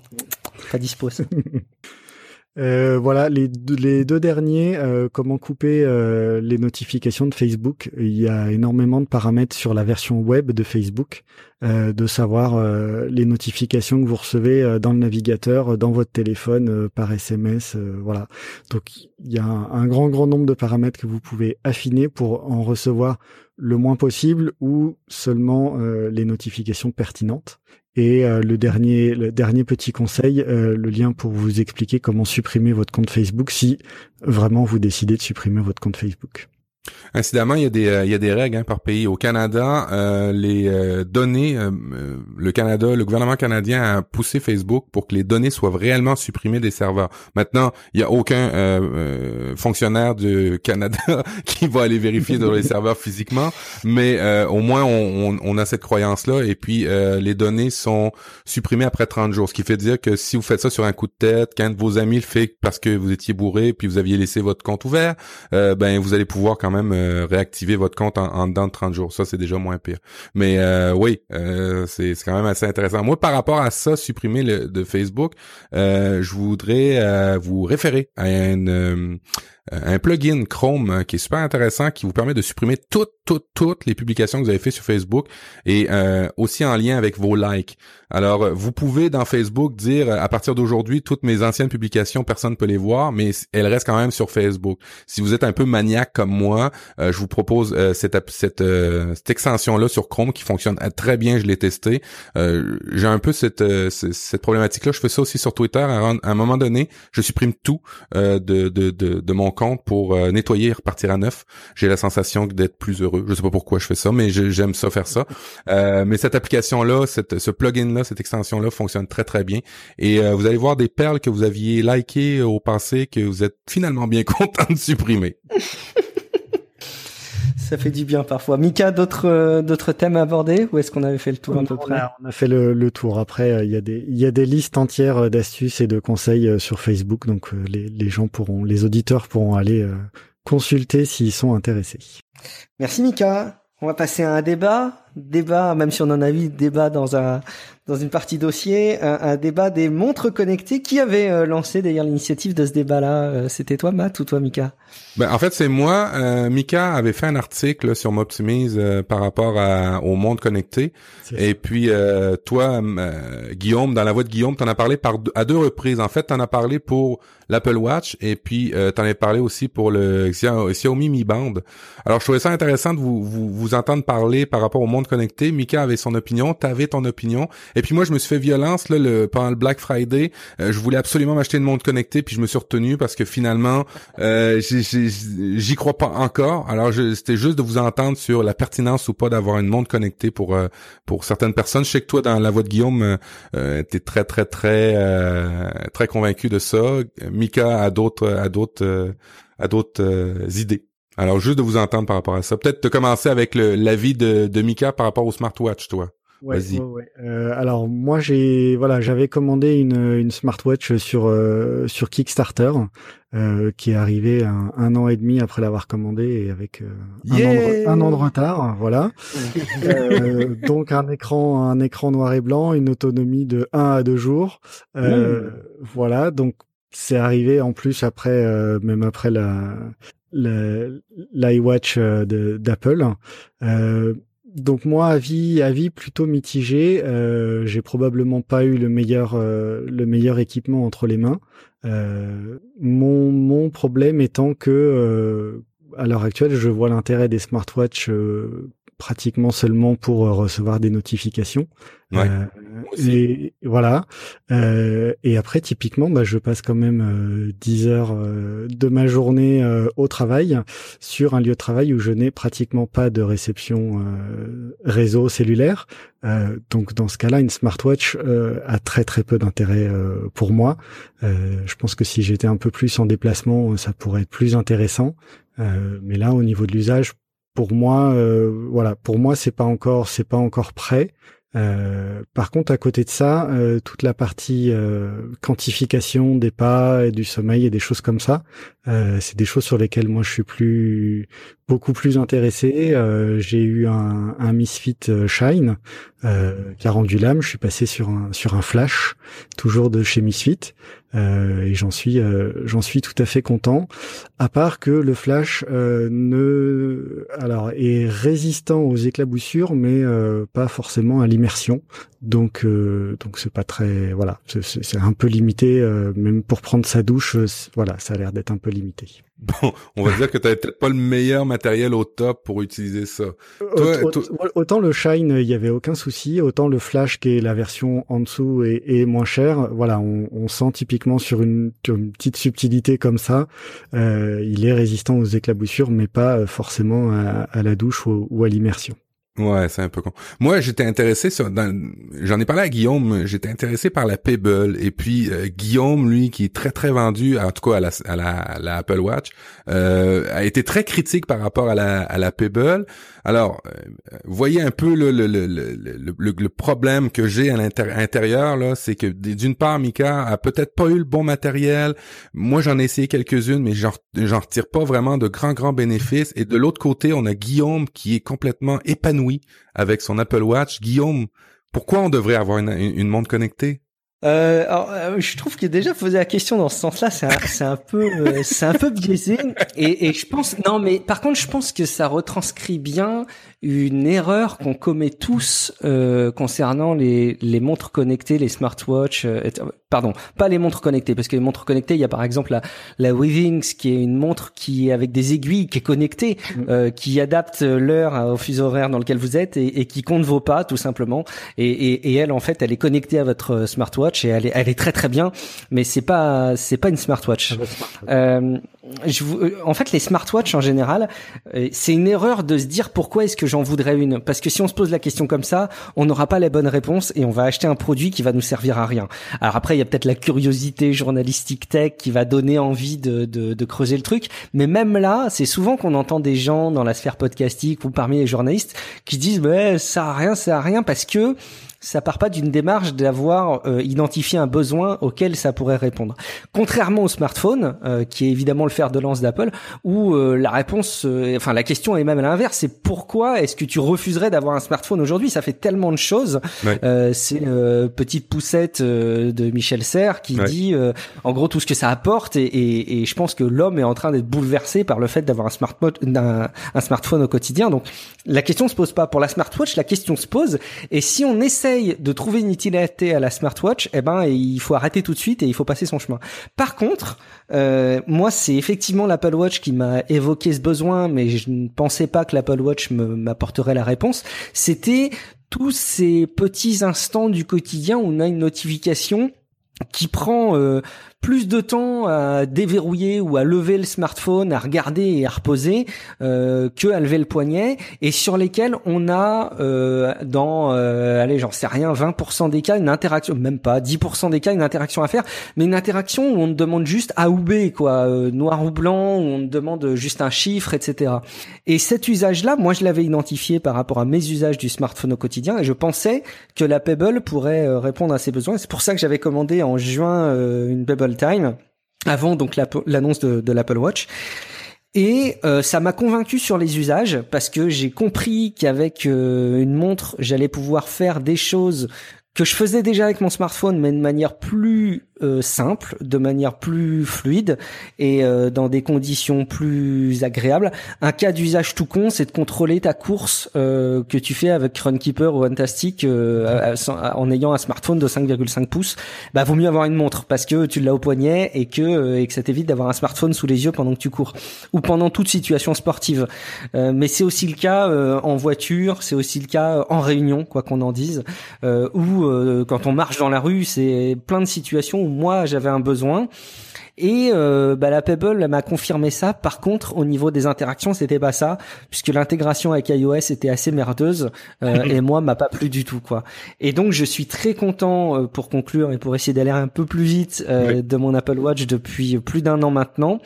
pas dispo.
Euh, voilà les deux, derniers. Euh, comment couper euh, les notifications de Facebook Il y a énormément de paramètres sur la version web de Facebook, euh, de savoir les notifications que vous recevez dans le navigateur, dans votre téléphone, par SMS. voilà. Donc il y a un, un, grand grand nombre de paramètres que vous pouvez affiner pour en recevoir le moins possible ou seulement les notifications pertinentes. Et euh, le dernier, le dernier petit conseil, euh, le lien pour vous expliquer comment supprimer votre compte Facebook si vraiment vous décidez de supprimer votre compte Facebook.
Incidemment, il y a des euh, il y a des règles hein, par pays. Au Canada, euh, les euh, données, le Canada, le gouvernement canadien a poussé Facebook pour que les données soient réellement supprimées des serveurs. Maintenant, il y a aucun fonctionnaire du Canada qui va aller vérifier dans les serveurs physiquement, mais au moins on, on, a cette croyance là. Et puis les données sont supprimées après 30 jours, ce qui fait dire que si vous faites ça sur un coup de tête, qu'un de vos amis le fait parce que vous étiez bourré puis vous aviez laissé votre compte ouvert, ben vous allez pouvoir quand même euh, réactiver votre compte en, en, dedans de 30 jours. Ça, c'est déjà moins pire. Mais euh, oui, euh, c'est quand même assez intéressant. Moi, par rapport à ça, supprimer le, de Facebook, je voudrais vous référer à une un plugin Chrome qui est super intéressant, qui vous permet de supprimer toutes, toutes, toutes les publications que vous avez fait sur Facebook et aussi en lien avec vos likes. Alors, vous pouvez dans Facebook dire à partir d'aujourd'hui, toutes mes anciennes publications, personne ne peut les voir, mais elles restent quand même sur Facebook. Si vous êtes un peu maniaque comme moi, je vous propose cette, cette, cette extension-là sur Chrome qui fonctionne très bien, je l'ai testé. J'ai un peu cette, cette problématique-là. Je fais ça aussi sur Twitter. À un, moment donné, je supprime tout de, de, de, de, mon compte pour nettoyer et repartir à neuf. J'ai la sensation d'être plus heureux. Je sais pas pourquoi je fais ça, mais j'aime ça faire ça. mais cette application-là, cette, ce plugin-là, cette extension-là fonctionne très très bien. Et vous allez voir des perles que vous aviez likées au passé que vous êtes finalement bien content de supprimer.
Ça fait du bien parfois. Mika, d'autres euh, d'autres thèmes à aborder ou est-ce qu'on avait fait le tour à peu près?
On a fait le, tour. Après, euh, il y a des il y a des listes entières euh, d'astuces et de conseils sur Facebook, donc les, les gens pourront, les auditeurs pourront aller consulter s'ils sont intéressés.
Merci Mika. On va passer à un débat, débat, même si on en a vu débat dans un dans une partie dossier, un, débat des montres connectées. Qui avait euh, lancé d'ailleurs l'initiative de ce débat-là euh, C'était toi, Matt, ou toi, Mika
ben, en fait, c'est moi. Euh, Mika avait fait un article sur Moptimize par rapport à, au monde connecté. Et puis toi, Guillaume, dans la voix de Guillaume, t'en as parlé par à deux reprises. En fait, t'en as parlé pour l'Apple Watch et puis euh, t'en as parlé aussi pour le Xiaomi Mi Band. Alors je trouvais ça intéressant de vous, vous, vous entendre parler par rapport au monde connecté. Mika avait son opinion, t'avais ton opinion et puis moi je me suis fait violence là le pendant le Black Friday, euh, je voulais absolument m'acheter une montre connectée puis je me suis retenu parce que finalement euh, j'y crois pas encore. Alors c'était juste de vous entendre sur la pertinence ou pas d'avoir une montre connectée pour euh, pour certaines personnes. Je sais que toi dans la voix de Guillaume euh, t'es très très très très convaincu de ça Mika a d'autres a d'autres euh, a d'autres euh, idées. Alors juste de vous entendre par rapport à ça. Peut-être de commencer avec l'avis de, de Mika par rapport au smartwatch, toi.
Ouais, Vas-y. Ouais, euh, alors moi j'ai voilà j'avais commandé une, une smartwatch sur sur Kickstarter qui est arrivée un, un, an et demi après l'avoir commandé et avec un, an de, un, an de, retard voilà donc un écran un écran noir et blanc une autonomie de 1 à 2 jours mmh. voilà donc c'est arrivé en plus après, euh, même après la l'iWatch euh, d'Apple. Euh, donc moi, avis, avis plutôt mitigé. Euh, J'ai probablement pas eu le meilleur, le meilleur équipement entre les mains. mon, mon problème étant que à l'heure actuelle, je vois l'intérêt des smartwatches pratiquement seulement pour recevoir des notifications.
Ouais.
Et voilà. Euh, et après, typiquement, bah, je passe quand même euh, 10 heures euh, de ma journée euh, au travail sur un lieu de travail où je n'ai pratiquement pas de réception euh, réseau cellulaire. donc dans ce cas-là, une smartwatch a très très peu d'intérêt pour moi. je pense que si j'étais un peu plus en déplacement, ça pourrait être plus intéressant. mais là, au niveau de l'usage, pour moi, voilà, pour moi, c'est pas encore, c'est pas encore prêt. Euh, par contre, à côté de ça, euh, toute la partie euh, quantification des pas et du sommeil et des choses comme ça, c'est des choses sur lesquelles moi je suis plus beaucoup plus intéressé. J'ai eu un, un Misfit Shine qui a rendu l'âme. Je suis passé sur un sur un Flash, toujours de chez Misfit. Euh, et j'en suis euh, j'en suis tout à fait content. À part que le flash euh, ne alors est résistant aux éclaboussures mais pas forcément à l'immersion donc donc c'est pas très voilà c'est un peu limité même pour prendre sa douche voilà ça a l'air d'être un peu limité
Bon, on va dire que tu peut-être pas le meilleur matériel au top pour utiliser ça.
autant le Shine, il y avait aucun souci, autant le Flash qui est la version en dessous et, moins cher, voilà, on, sent typiquement sur une, petite subtilité comme ça, euh, il est résistant aux éclaboussures, mais pas forcément à, la douche ou à l'immersion.
Ouais, c'est un peu con. Moi, j'étais intéressé sur, j'en ai parlé à Guillaume, j'étais intéressé par la Pebble et puis euh, Guillaume, lui, qui est très très vendu, en tout cas à la, à la, Apple Watch, euh, a été très critique par rapport à la, à la Pebble. Alors, euh, voyez un peu le, le, le, le, le problème que j'ai à l'intérieur là, c'est que d'une part, Mika a peut-être pas eu le bon matériel. Moi, j'en ai essayé quelques-unes, mais j'en j'en retire pas vraiment de grands grands bénéfices. Et de l'autre côté, on a Guillaume qui est complètement épanoui avec son Apple Watch. Guillaume, pourquoi on devrait avoir une, une montre connectée?
Euh, euh, je trouve que déjà poser la question dans ce sens-là, c'est un, peu, euh, c'est un peu biaisé. Et je pense, non, mais par contre, je pense que ça retranscrit bien une erreur qu'on commet tous euh, concernant les, les montres connectées, les smartwatches. euh, et- pardon, pas les montres connectées, parce que les montres connectées, il y a par exemple la, la Withings, qui est une montre qui est avec des aiguilles, qui est connectée, euh, qui adapte l'heure à- au fuseau horaire dans lequel vous êtes et, et qui compte vos pas, tout simplement. Et, et, et elle, en fait, elle est connectée à votre euh, smartwatch et elle est, elle est très très bien, mais c'est pas, c'est pas une smartwatch. Euh, je vous, euh, en fait, les smartwatches en général, euh, c'est une erreur de se dire pourquoi est-ce que j'en voudrais une. Parce que si on se pose la question comme ça, on n'aura pas la bonne réponse et on va acheter un produit qui va nous servir à rien. Alors après, il y a peut-être la curiosité journalistique tech qui va donner envie de, creuser le truc. Mais même là, c'est souvent qu'on entend des gens dans la sphère podcastique ou parmi les journalistes qui disent mais ça a rien, ça a rien parce que ça part pas d'une démarche d'avoir euh, identifié un besoin auquel ça pourrait répondre. Contrairement au smartphone, euh, qui est évidemment le fer de lance d'Apple, où euh, la réponse, euh, enfin la question est même à l'inverse, c'est pourquoi est-ce que tu refuserais d'avoir un smartphone aujourd'hui? Ça fait tellement de choses.
Ouais.
Euh, c'est euh, petite poussette euh, de Michel Serres qui
Ouais.
dit, euh, en gros, tout ce que ça apporte, et, et, et je pense que l'homme est en train d'être bouleversé par le fait d'avoir un smartphone, un, un smartphone au quotidien. Donc la question se pose pas pour la smartwatch, la question se pose. Et si on de trouver une utilité à la smartwatch, eh ben il faut arrêter tout de suite et il faut passer son chemin. Par contre, euh, moi c'est effectivement l'Apple Watch qui m'a évoqué ce besoin, mais je ne pensais pas que l'Apple Watch m'apporterait la réponse. C'était tous ces petits instants du quotidien où on a une notification qui prend euh, plus de temps à déverrouiller ou à lever le smartphone, à regarder et à reposer euh, que à lever le poignet, et sur lesquels on a euh, dans, euh, allez, j'en sais rien, 20% des cas une interaction, même pas 10% des cas une interaction à faire, mais une interaction où on te demande juste A ou B, quoi, euh, noir ou blanc, où on te demande juste un chiffre, etc. Et cet usage-là, moi, je l'avais identifié par rapport à mes usages du smartphone au quotidien, et je pensais que la Pebble pourrait euh, répondre à ces besoins. C'est pour ça que j'avais commandé en juin euh, une Pebble Avant donc l'annonce de, de l'Apple Watch. Et euh, ça m'a convaincu sur les usages parce que j'ai compris qu'avec euh, une montre, j'allais pouvoir faire des choses que je faisais déjà avec mon smartphone, mais de manière plus euh, simple, de manière plus fluide et euh, dans des conditions plus agréables. Un cas d'usage tout con, c'est de contrôler ta course euh, que tu fais avec Runkeeper ou Fantastic euh, en ayant un smartphone de 5,5 pouces. Bah, vaut mieux avoir une montre parce que tu l'as au poignet et que euh, et que ça t'évite d'avoir un smartphone sous les yeux pendant que tu cours ou pendant toute situation sportive. Mais c'est aussi le cas en voiture, c'est aussi le cas en réunion, quoi qu'on en dise, ou quand on marche dans la rue, c'est plein de situations moi j'avais un besoin. Et euh, bah, la Pebble m'a confirmé ça. Par contre, au niveau des interactions, c'était pas ça, puisque l'intégration avec iOS était assez merdeuse euh, et moi m'a pas plu du tout quoi. Et donc je suis très content euh, pour conclure et pour essayer d'aller un peu plus vite euh,
Oui.
de mon Apple Watch depuis plus d'un an maintenant,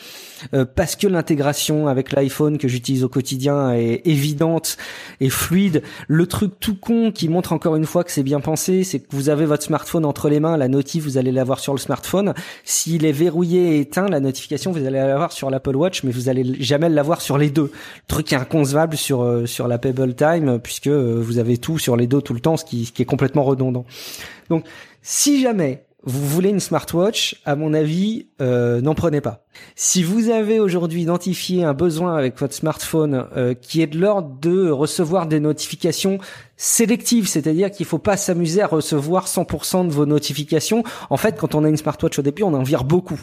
euh, parce que l'intégration avec l'iPhone que j'utilise au quotidien est évidente et fluide. Le truc tout con qui montre encore une fois que c'est bien pensé, c'est que vous avez votre smartphone entre les mains, la notif vous allez l'avoir sur le smartphone. S'il est verrouillé éteint, la notification vous allez l'avoir sur l'Apple Watch, mais vous allez jamais l'avoir sur les deux. Truc inconcevable sur euh, sur la Pebble Time puisque euh, vous avez tout sur les deux tout le temps, ce qui, est complètement redondant. Donc, si jamais vous voulez une smartwatch, à mon avis, euh, n'en prenez pas. Si vous avez aujourd'hui identifié un besoin avec votre smartphone qui est de l'ordre de recevoir des notifications sélectives, c'est-à-dire qu'il faut pas s'amuser à recevoir 100% de vos notifications. En fait, quand on a une smartwatch au début, on en vire beaucoup.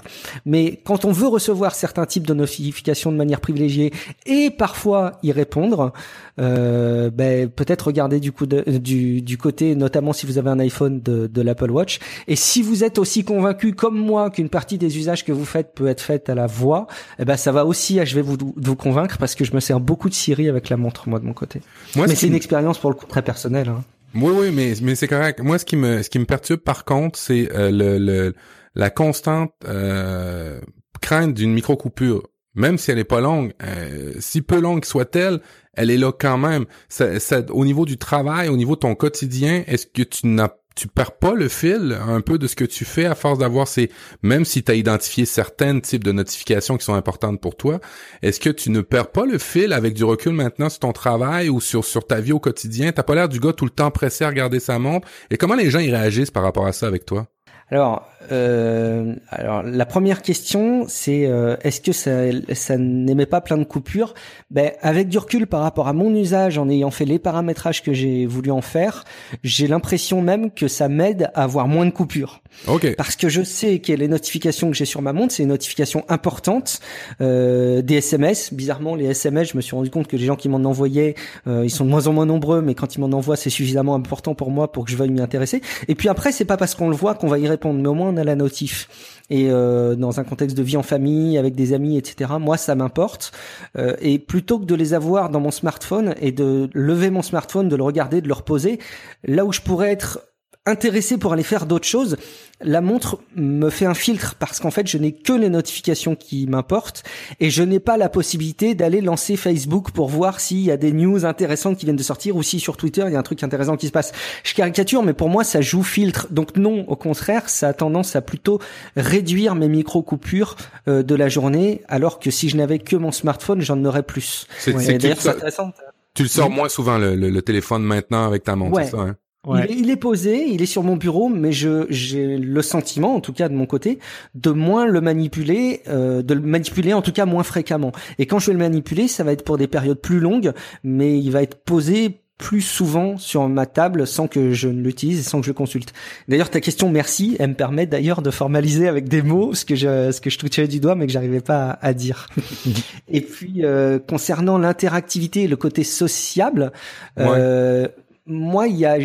Mais quand on veut recevoir certains types de notifications de manière privilégiée et parfois y répondre, euh, ben, peut-être regarder du, coup de- du, du côté, notamment si vous avez un iPhone de, de l'Apple Watch. Et si vous êtes aussi convaincu comme moi qu'une partie des usages que vous faites peut être faite à la voix, eh ben ça va aussi achever vous, de vous convaincre parce que je me sers beaucoup de Siri avec la montre moi de mon côté.
Moi,
Mais
ce
c'est une expérience pour le coup très Hein.
Oui, oui, mais c'est correct. Moi, ce qui me perturbe par contre, c'est euh, la constante euh, crainte d'une micro coupure. Même si elle est pas longue, euh, si peu longue soit-elle, elle est là quand même. Ça, au niveau du travail, au niveau de ton quotidien, est-ce que tu n'as tu perds pas le fil un peu de ce que tu fais à force d'avoir ces même si tu as identifié certains types de notifications qui sont importantes pour toi, est-ce que tu ne perds pas le fil avec du recul maintenant sur ton travail ou sur sur ta vie au quotidien? T'as pas l'air du gars tout le temps pressé à regarder sa montre. Et comment les gens y réagissent par rapport à ça avec toi?
Alors, euh, alors la première question, c'est euh, est-ce que ça, ça n'émet pas plein de coupures? Ben avec du recul par rapport à mon usage, en ayant fait les paramétrages que j'ai voulu en faire, j'ai l'impression même que ça m'aide à avoir moins de coupures.
Ok.
Parce que je sais que les notifications que j'ai sur ma montre, c'est une notification importante. Euh, des SMS, bizarrement, les SMS, je me suis rendu compte que les gens qui m'en envoyaient, euh, ils sont de moins en moins nombreux, mais quand ils m'en envoient, c'est suffisamment important pour moi pour que je veuille m'y intéresser. Et puis après, c'est pas parce qu'on le voit qu'on va y répondre, mais au moins on a la notif. Et euh, dans un contexte de vie en famille, avec des amis, etc. Moi, ça m'importe. Euh, et plutôt que de les avoir dans mon smartphone et de lever mon smartphone, de le regarder, de le reposer, là où je pourrais être intéressé pour aller faire d'autres choses, la montre me fait un filtre parce qu'en fait je n'ai que les notifications qui m'importent et je n'ai pas la possibilité d'aller lancer Facebook pour voir s'il y a des news intéressantes qui viennent de sortir ou si sur Twitter il y a un truc intéressant qui se passe. Je caricature mais pour moi ça joue filtre. Donc non, au contraire, ça a tendance à plutôt réduire mes micro coupures euh, de la journée alors que si je n'avais que mon smartphone, j'en aurais plus.
C'est
Ouais.
tu,
D'ailleurs,
le
c'est
sors-
intéressant.
tu le sors moins souvent le, le- le téléphone maintenant avec ta montre,
Ouais.
c'est ça, hein?
Il, est, il est posé, il est sur mon bureau, mais je j'ai le sentiment, en tout cas de mon côté, de moins le manipuler, euh, de le manipuler en tout cas moins fréquemment. Et quand je vais le manipuler, ça va être pour des périodes plus longues, mais il va être posé plus souvent sur ma table sans que je ne l'utilise et sans que je le consulte. D'ailleurs, ta question, merci, elle me permet d'ailleurs de formaliser avec des mots ce que je ce que je touchais du doigt mais que j'arrivais pas à, à dire. et puis euh, concernant l'interactivité et le côté sociable, euh, moi, il y a,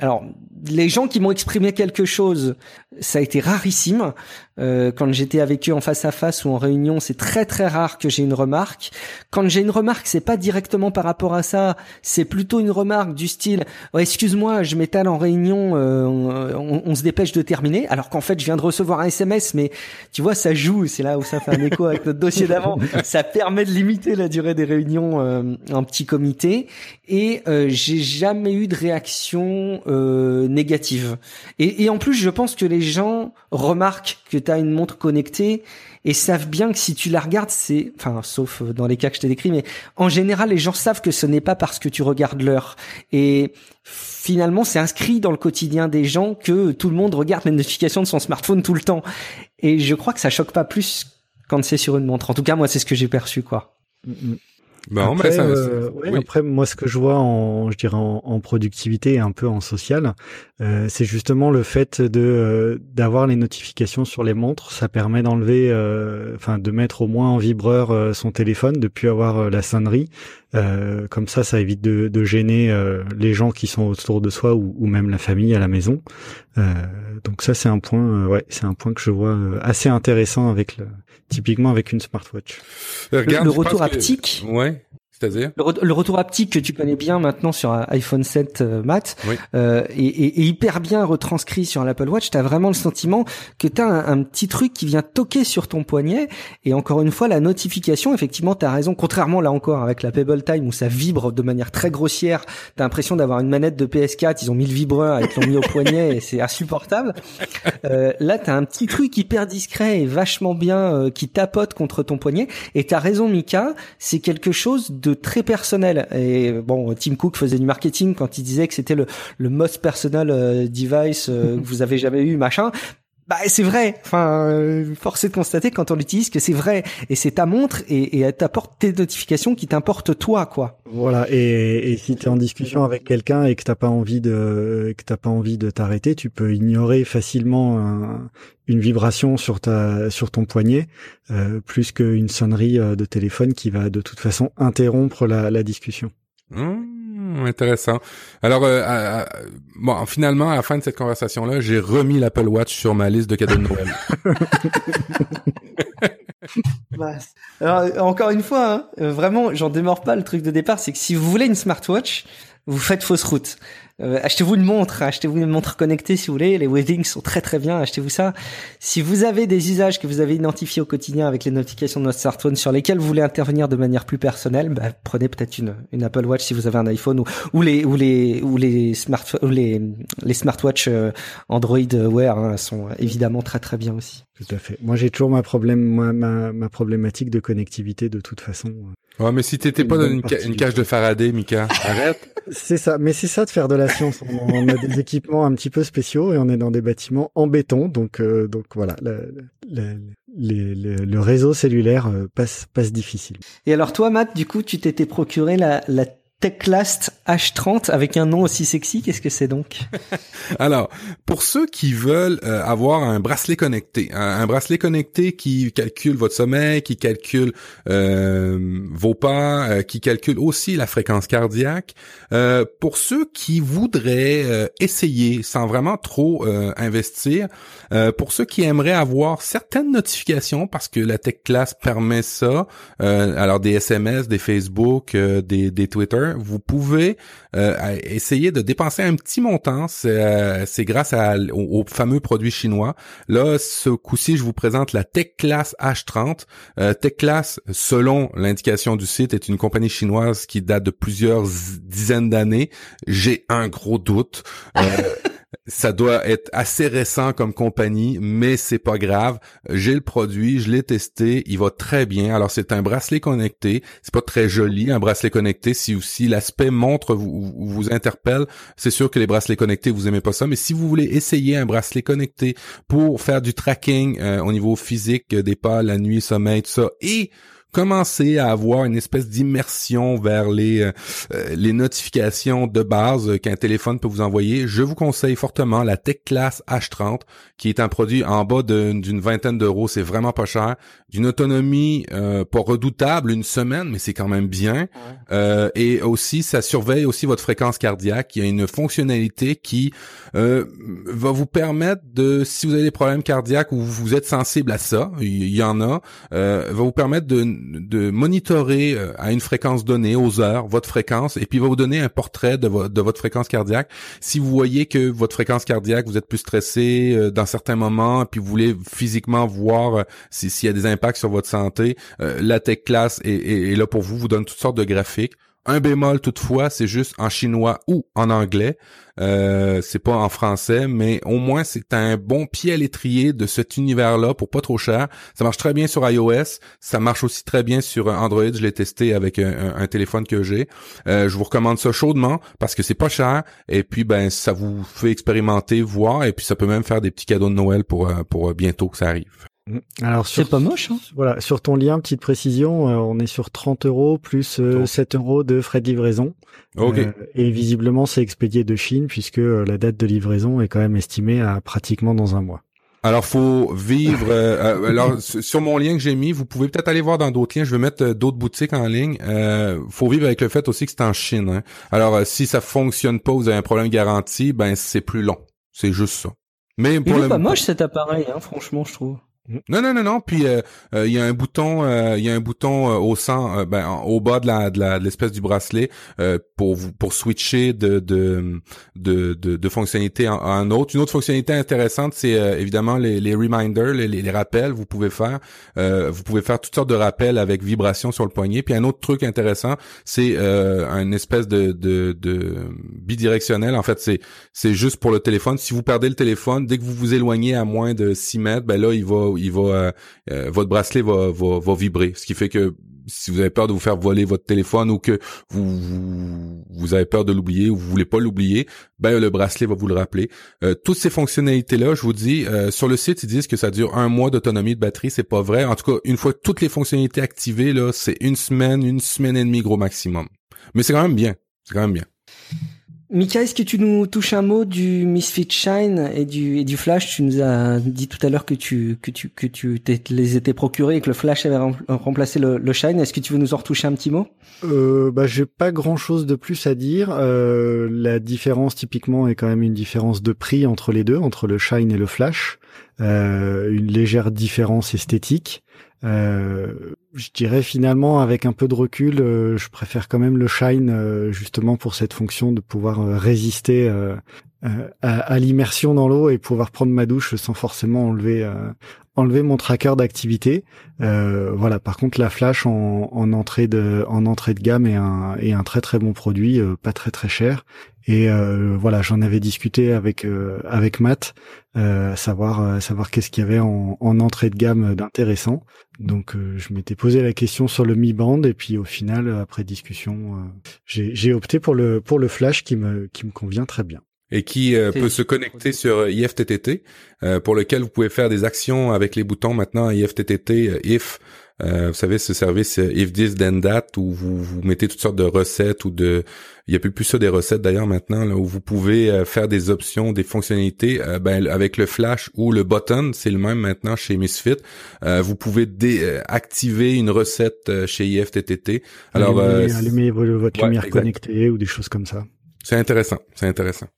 alors, les gens qui m'ont exprimé quelque chose, ça a été rarissime. Euh, quand j'étais avec eux en face à face ou en réunion, c'est très très rare que j'ai une remarque. Quand j'ai une remarque, c'est pas directement par rapport à ça, c'est plutôt une remarque du style oh, "Excuse-moi, je m'étale en réunion, euh, on, on se dépêche de terminer." Alors qu'en fait, je viens de recevoir un SMS, mais tu vois, ça joue. C'est là où ça fait un écho avec notre dossier d'avant. Ça permet de limiter la durée des réunions euh, en petit comité. Et euh, j'ai jamais eu de réaction euh, négative. Et, et en plus, je pense que les gens remarquent que tu une montre connectée et savent bien que si tu la regardes, c'est, enfin, sauf dans les cas que je t'ai décrits, mais en général, les gens savent que ce n'est pas parce que tu regardes l'heure. Et finalement, c'est inscrit dans le quotidien des gens que tout le monde regarde les notifications de son smartphone tout le temps. Et je crois que ça choque pas plus quand c'est sur une montre. En tout cas, moi, c'est ce que j'ai perçu, quoi.
Mm, mm.
Bon,
après,
ça,
euh, ouais,
oui.
après, moi, ce que je vois en, je dirais en, en productivité et un peu en social, euh, c'est justement le fait de euh, d'avoir les notifications sur les montres. Ça permet d'enlever, euh, enfin, de mettre au moins en vibreur euh, son téléphone, de plus avoir la sonnerie. Euh, comme ça, ça évite de, de gêner euh, les gens qui sont autour de soi ou, ou même la famille à la maison. Euh, donc ça, c'est un point, euh, ouais, c'est un point que je vois euh, assez intéressant avec le, typiquement avec une smartwatch.
Regarde,
le retour
que-
haptique.
Ouais. C'est-à-dire?
Le, re- le retour haptique que tu connais bien maintenant sur un iPhone 7 euh, Max
Oui.
euh, et, et- et hyper bien retranscrit sur l'Apple Watch, tu as vraiment le sentiment que tu as un, un petit truc qui vient toquer sur ton poignet et encore une fois la notification, effectivement tu as raison, contrairement là encore avec la Pebble Time où ça vibre de manière très grossière, tu as l'impression d'avoir une manette de PS4, ils ont mis le vibreur, ils te l'ont mis au poignet et c'est insupportable. Euh, là tu as un petit truc hyper discret et vachement bien euh, qui tapote contre ton poignet et tu as raison Mika, c'est quelque chose de très personnel. Et bon, Tim Cook faisait du marketing quand il disait que c'était le, le most personal euh, device euh, que vous avez jamais eu, machin. Bah c'est vrai. Enfin, euh, force est de constater quand on l'utilise que c'est vrai. Et c'est ta montre et, et elle t'apporte tes notifications qui t'importent toi, quoi.
Voilà, et, et si tu es en discussion avec quelqu'un et que t'as pas envie de que t'as pas envie de t'arrêter, tu peux ignorer facilement un- une vibration sur ta sur ton poignet, euh, plus qu'une sonnerie euh, de téléphone qui va de toute façon interrompre la, la discussion.
Hum, intéressant. Alors, euh, bon, finalement, à la fin de cette conversation-là, j'ai remis l'Apple Watch sur ma liste de cadeaux de Noël.
Alors, encore une fois, hein, euh, vraiment, j'en démords pas le truc de départ, c'est que si vous voulez une smartwatch, vous faites fausse route. Euh, achetez-vous une montre, achetez-vous une montre connectée si vous voulez. Les weddings sont très très bien, achetez-vous ça. Si vous avez des usages que vous avez identifiés au quotidien avec les notifications de votre smartphone sur lesquels vous voulez intervenir de manière plus personnelle, bah, prenez peut-être une, Apple Watch si vous avez un iPhone ou, les ou les ou les ou les les smartwatches euh, Android Wear hein, sont évidemment très très bien aussi.
Tout à fait. Moi, j'ai toujours ma problème, moi, ma, ma problématique de connectivité de toute façon.
Ouais, mais si t'étais pas dans une, ca- cage de Faraday, Mika, arrête.
C'est ça, mais c'est ça de faire de la patience. On, a des équipements un petit peu spéciaux et on est dans des bâtiments en béton, donc donc voilà, le, le, réseau cellulaire passe passe difficile.
Et alors toi, Matt, du coup, tu t'étais procuré la, la Techlast H30 avec un nom aussi sexy, qu'est-ce que c'est donc?
Alors, pour ceux qui veulent euh, avoir un bracelet connecté, un, bracelet connecté qui calcule votre sommeil, qui calcule euh, vos pas, euh, qui calcule aussi la fréquence cardiaque, pour ceux qui voudraient essayer sans vraiment trop investir, pour ceux qui aimeraient avoir certaines notifications parce que la Techlast permet ça, alors des SMS, des Facebook, des, des Twitter, vous pouvez euh, essayer de dépenser un petit montant. C'est euh, grâce à, au, fameux produit chinois. Là, ce coup-ci, je vous présente la Tech Class H30. Euh, Tech Class, selon l'indication du site, est une compagnie chinoise qui date de plusieurs dizaines d'années. J'ai un gros doute. ça doit être assez récent comme compagnie, mais c'est pas grave. J'ai le produit, je l'ai testé, il va très bien. Alors c'est un bracelet connecté, c'est pas très joli un bracelet connecté. Si aussi l'aspect montre vous, vous interpelle, c'est sûr que les bracelets connectés vous aimez pas ça. Mais si vous voulez essayer un bracelet connecté pour faire du tracking euh, au niveau physique des pas, la nuit, sommeil, tout ça, et commencer à avoir une espèce d'immersion vers les euh, euh, les notifications de base qu'un téléphone peut vous envoyer, je vous conseille fortement la Tech Class H30 qui est un produit en bas d'une vingtaine d'euros, c'est vraiment pas cher, d'une autonomie euh, pas redoutable, une semaine, mais c'est quand même bien. et aussi, ça surveille aussi votre fréquence cardiaque. Il y a une fonctionnalité qui va vous permettre de, si vous avez des problèmes cardiaques ou vous êtes sensible à ça, il y en a, va vous permettre de de monitorer euh, à une fréquence donnée, aux heures, votre fréquence, et puis il va vous donner un portrait de, votre fréquence cardiaque. Si vous voyez que votre fréquence cardiaque, vous êtes plus stressé euh, dans certains moments, puis vous voulez physiquement voir euh, s'il y a des impacts sur votre santé, la Tech Class est, est là pour vous, vous donne toutes sortes de graphiques. Un bémol toutefois, c'est juste en chinois ou en anglais. Euh, c'est pas en français, mais au moins c'est un bon pied à l'étrier de cet univers-là pour pas trop cher. Ça marche très bien sur iOS, ça marche aussi très bien sur Android. Je l'ai testé avec un, téléphone que j'ai. Euh, je vous recommande ça chaudement parce que c'est pas cher et puis ben ça vous fait expérimenter, voir et puis ça peut même faire des petits cadeaux de Noël pour euh, pour bientôt que ça arrive.
Mm. Alors c'est pas moche. Hein
voilà, sur ton lien, petite précision, euh, on est sur 30 euros plus 7 euh, euros de frais de livraison.
Ok. Euh,
et visiblement, c'est expédié de Chine puisque la date de livraison est quand même estimée à pratiquement dans un mois.
Alors faut vivre. alors sur mon lien que j'ai mis, vous pouvez peut-être aller voir dans d'autres liens. Je vais mettre d'autres boutiques en ligne. Euh, faut vivre avec le fait aussi que c'est en Chine. Hein. Alors si ça fonctionne pas, vous avez un problème garanti, ben c'est plus long. C'est juste ça.
Mais pour Il est pas moche cet appareil, hein, franchement, je trouve.
Non, non, non, non. Puis euh, euh, il y a un bouton, euh, il y a un bouton au ben, au bas de la de l'espèce du bracelet pour vous pour switcher de de de, de, fonctionnalité à un autre. Une autre fonctionnalité intéressante, c'est évidemment les, les reminders, les, les, rappels. Vous pouvez faire, vous pouvez faire toutes sortes de rappels avec vibration sur le poignet. Puis un autre truc intéressant, c'est un espèce de, de, de bidirectionnel. En fait, c'est c'est juste pour le téléphone. Si vous perdez le téléphone, dès que vous vous éloignez à moins de 6 mètres, ben là, il va il va, euh, euh, votre bracelet va, va, va vibrer, ce qui fait que si vous avez peur de vous faire voler votre téléphone ou que vous vous, avez peur de l'oublier ou vous voulez pas l'oublier, ben le bracelet va vous le rappeler. Euh, toutes ces fonctionnalités là, je vous dis sur le site ils disent que ça dure un mois d'autonomie de batterie, c'est pas vrai. En tout cas, une fois toutes les fonctionnalités activées là, c'est une semaine, une semaine et demie gros maximum. Mais c'est quand même bien, c'est quand même bien.
Mika, est-ce que tu nous touches un mot du Misfit Shine et du, Flash? Tu nous as dit tout à l'heure que tu que tu que tu les étais procurés et que le Flash avait remplacé le, le Shine. Est-ce que tu veux nous en retoucher un petit mot?
Euh, Bah, j'ai pas grand-chose de plus à dire. Euh, la différence typiquement est quand même une différence de prix entre les deux, entre le Shine et le Flash. Euh, une légère différence esthétique. Euh, je dirais finalement avec un peu de recul, euh, je préfère quand même le Shine euh, justement pour cette fonction de pouvoir résister à, à l'immersion dans l'eau et pouvoir prendre ma douche sans forcément enlever enlever mon tracker d'activité. Euh, voilà. Par contre, la Flash en, en, entrée de en entrée de gamme est un est un très très bon produit, euh, pas très très cher. Et euh, voilà, j'en avais discuté avec euh, avec Matt, euh, savoir savoir qu'est-ce qu'il y avait en, en, entrée de gamme d'intéressant. Donc je m'étais posé la question sur le Mi Band et puis au final, après discussion, j'ai opté pour le pour le Flash qui me qui me convient très bien
et qui euh, peut se connecter sur euh, IFTTT, euh, pour lequel vous pouvez faire des actions avec les boutons maintenant IFTTT, if, vous savez ce service if this then that où vous, vous mettez toutes sortes de recettes ou de, il y a plus plus ça des recettes d'ailleurs maintenant là où vous pouvez faire des options, des fonctionnalités, ben avec le flash ou le button, c'est le même maintenant chez Misfit. vous pouvez activer une recette chez IFTTT.
Alors allumer, allumer votre lumière connectée ou des choses comme ça.
C'est intéressant, c'est intéressant.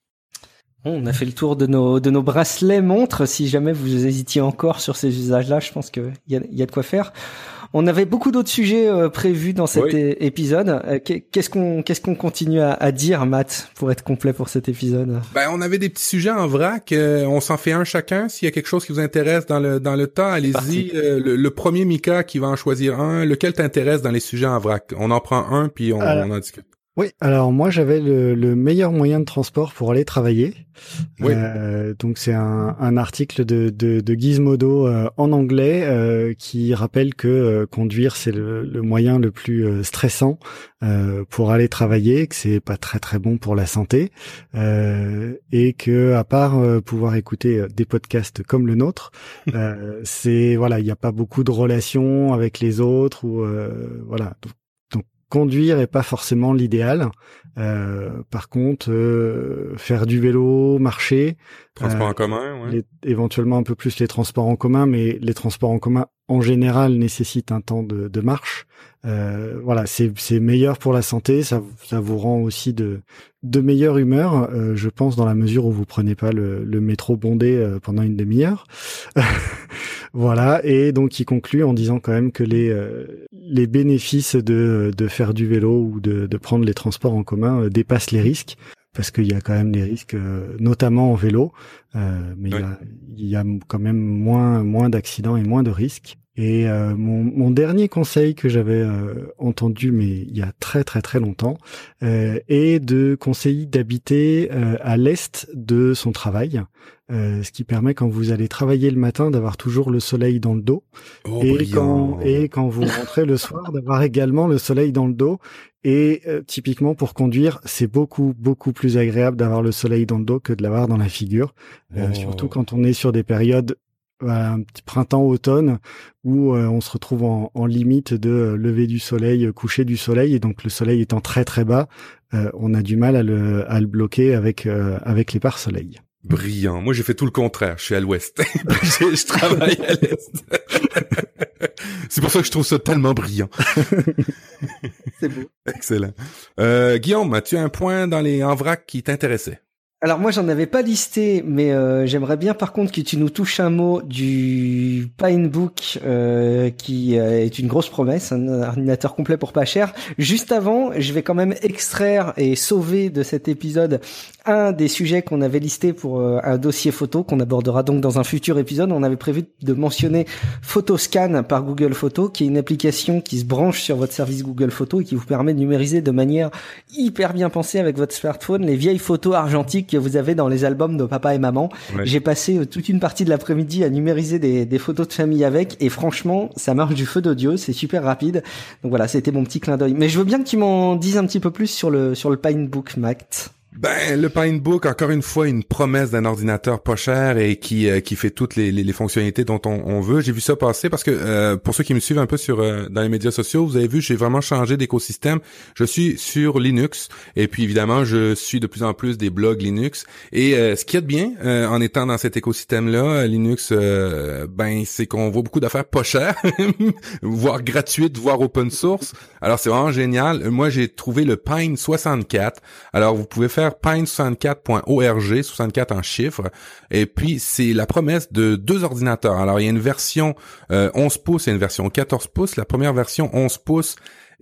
On a fait le tour de nos de nos bracelets montres. Si jamais vous hésitiez encore sur ces usages-là, je pense qu'il y a, y a de quoi faire. On avait beaucoup d'autres sujets euh, prévus dans cet épisode. Euh, qu'est-ce qu'on qu'est-ce qu'on continue à, à, dire, Matt, pour être complet pour cet épisode?
Ben, on avait des petits sujets en vrac. Euh, on s'en fait un chacun. S'il y a quelque chose qui vous intéresse dans le dans le temps, allez-y. Le, premier Mika qui va en choisir un. Lequel t'intéresse dans les sujets en vrac? On en prend un puis on, on en discute.
Oui, alors moi j'avais le, meilleur moyen de transport pour aller travailler. Euh, donc c'est un, article de, de, Gizmodo euh, en anglais euh, qui rappelle que conduire c'est le, moyen le plus stressant pour aller travailler, que c'est pas très très bon pour la santé et que à part pouvoir écouter des podcasts comme le nôtre, c'est voilà il n'y a pas beaucoup de relations avec les autres ou voilà conduire est pas forcément l'idéal. Euh, par contre, euh, faire du vélo, marcher,
transport en commun,
ouais. éventuellement un peu plus les transports en commun, mais les transports en commun en général nécessitent un temps de, de marche. Euh, voilà, c'est meilleur pour la santé, ça, ça vous rend aussi de, de meilleure humeur, euh, je pense, dans la mesure où vous prenez pas le, le métro bondé euh, pendant une demi-heure. voilà, et donc il conclut en disant quand même que les, euh, les bénéfices de, de faire du vélo ou de, de prendre les transports en commun dépassent les risques parce qu'il y a quand même des risques, notamment en vélo, euh, mais il, y a, il, y a, quand même moins moins d'accidents et moins de risques. Et euh, mon, mon, dernier conseil que j'avais euh, entendu, mais il y a très très très longtemps, euh, est de conseiller d'habiter euh, à l'est de son travail, ce qui permet quand vous allez travailler le matin d'avoir toujours le soleil dans le dos,
oh,
et quand et quand vous rentrez le soir d'avoir également le soleil dans le dos. Et typiquement pour conduire, c'est beaucoup beaucoup plus agréable d'avoir le soleil dans le dos que de l'avoir dans la figure, oh. surtout quand on est sur des périodes un petit printemps-automne où euh, on se retrouve en, en, limite de euh, lever du soleil, euh, coucher du soleil, et donc le soleil étant très très bas, on a du mal à le, à le bloquer avec avec les pare-soleil.
Brillant. Moi, j'ai fait tout le contraire. Je suis à l'ouest. je, travaille à l'est. C'est pour ça que je trouve ça tellement brillant.
C'est beau.
Excellent. Euh, Guillaume, as-tu un point dans les en vrac qui t'intéressait?
Alors moi j'en avais pas listé, mais euh, j'aimerais bien par contre que tu nous touches un mot du Pinebook euh, qui euh, est une grosse promesse, un ordinateur complet pour pas cher. Juste avant, je vais quand même extraire et sauver de cet épisode un des sujets qu'on avait listé pour euh, un dossier photo qu'on abordera donc dans un futur épisode. On avait prévu de mentionner Photoscan par Google Photo, qui est une application qui se branche sur votre service Google Photo et qui vous permet de numériser de manière hyper bien pensée avec votre smartphone les vieilles photos argentiques que vous avez dans les albums de papa et maman. J'ai passé euh, toute une partie de l'après-midi à numériser des, des, photos de famille avec et franchement, ça marche du feu d'audio, c'est super rapide. Donc voilà, c'était mon petit clin d'œil. Mais je veux bien que tu m'en dises un petit peu plus sur le sur le Pinebook Mac.
Ben, le Pinebook, encore une fois, une promesse d'un ordinateur pas cher et qui euh, qui fait toutes les, les, fonctionnalités dont on, on, veut. J'ai vu ça passer parce que euh, pour ceux qui me suivent un peu sur euh, dans les médias sociaux, vous avez vu, j'ai vraiment changé d'écosystème. Je suis sur Linux et puis évidemment, je suis de plus en plus des blogs Linux. Et ce qui est bien en étant dans cet écosystème-là, Linux, ben c'est qu'on voit beaucoup d'affaires pas chères, voire gratuites, voire open source. Alors c'est vraiment génial. Moi, j'ai trouvé le Pine 64. Alors vous pouvez faire faire pine64.org, 64 en chiffres. Et puis, c'est la promesse de deux ordinateurs. Alors, il y a une version 11 pouces et une version 14 pouces. La première version 11 pouces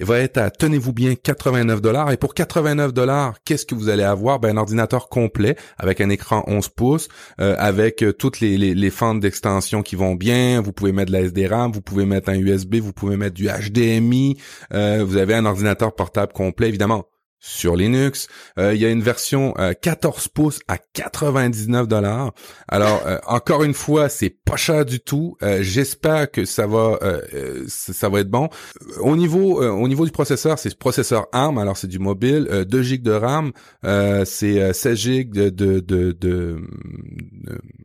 va être à, tenez-vous bien, 89 dollars. Et pour 89 dollars, qu'est-ce que vous allez avoir? Ben, un ordinateur complet avec un écran 11 pouces, euh, avec euh, toutes les, les, les fentes d'extension qui vont bien. Vous pouvez mettre de la SD-RAM, vous pouvez mettre un USB, vous pouvez mettre du HDMI. Euh, vous avez un ordinateur portable complet, évidemment sur Linux. Euh, il y a une version 14 euh, pouces à 99 dollars. Alors euh, encore une fois, c'est pas cher du tout. J'espère que ça va ça va être bon. Au niveau au niveau du processeur, c'est processeur ARM. Alors c'est du mobile, 2 GB de RAM, c'est 16 GB de de, de, de,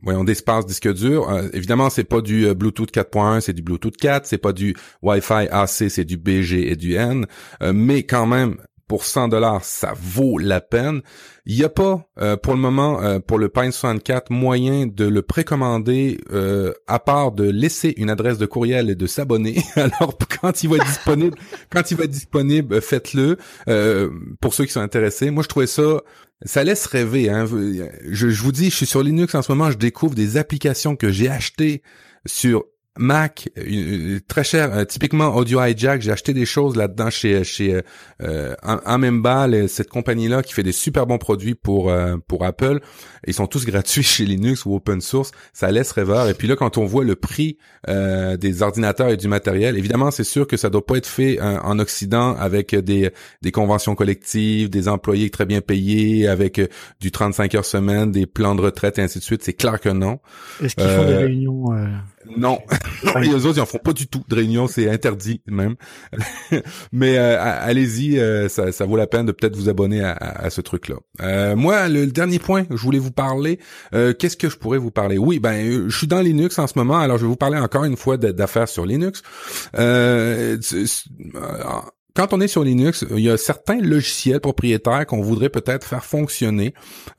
voyons d'espace disque dur. évidemment, c'est pas du Bluetooth 4.1, c'est du Bluetooth 4, c'est pas du Wi-Fi AC, c'est du BG et du N, mais quand même pour 100 dollars, ça vaut la peine. Il n'y a pas, euh, pour le moment, euh, pour le Pine 64, moyen de le précommander euh, à part de laisser une adresse de courriel et de s'abonner. Alors, quand il va être disponible, quand il va être disponible, faites-le. pour ceux qui sont intéressés, moi, je trouvais ça, ça laisse rêver. Hein. Je, je vous dis, je suis sur Linux en ce moment, je découvre des applications que j'ai achetées sur Mac, euh, très cher. Euh, typiquement Audio Hijack, j'ai acheté des choses là-dedans chez chez euh, Amemba, cette compagnie-là qui fait des super bons produits pour euh, pour Apple. Ils sont tous gratuits chez Linux ou open source. Ça laisse rêveur. Et puis là, quand on voit le prix des ordinateurs et du matériel, évidemment, c'est sûr que ça doit pas être fait en Occident avec des des conventions collectives, des employés très bien payés, avec du 35 heures semaine, des plans de retraite et ainsi de suite. C'est clair que non.
Est-ce qu'ils font des réunions
non, les autres ils en font pas du tout de réunion, c'est interdit même. Mais euh, allez-y, euh, ça, ça, vaut la peine de peut-être vous abonner à, à ce truc-là. Euh, moi, le, dernier point, je voulais vous parler. Qu'est-ce que je pourrais vous parler? Oui, ben, je suis dans Linux en ce moment, alors je vais vous parler encore une fois d'affaires sur Linux quand on est sur Linux, il y a certains logiciels propriétaires qu'on voudrait peut-être faire fonctionner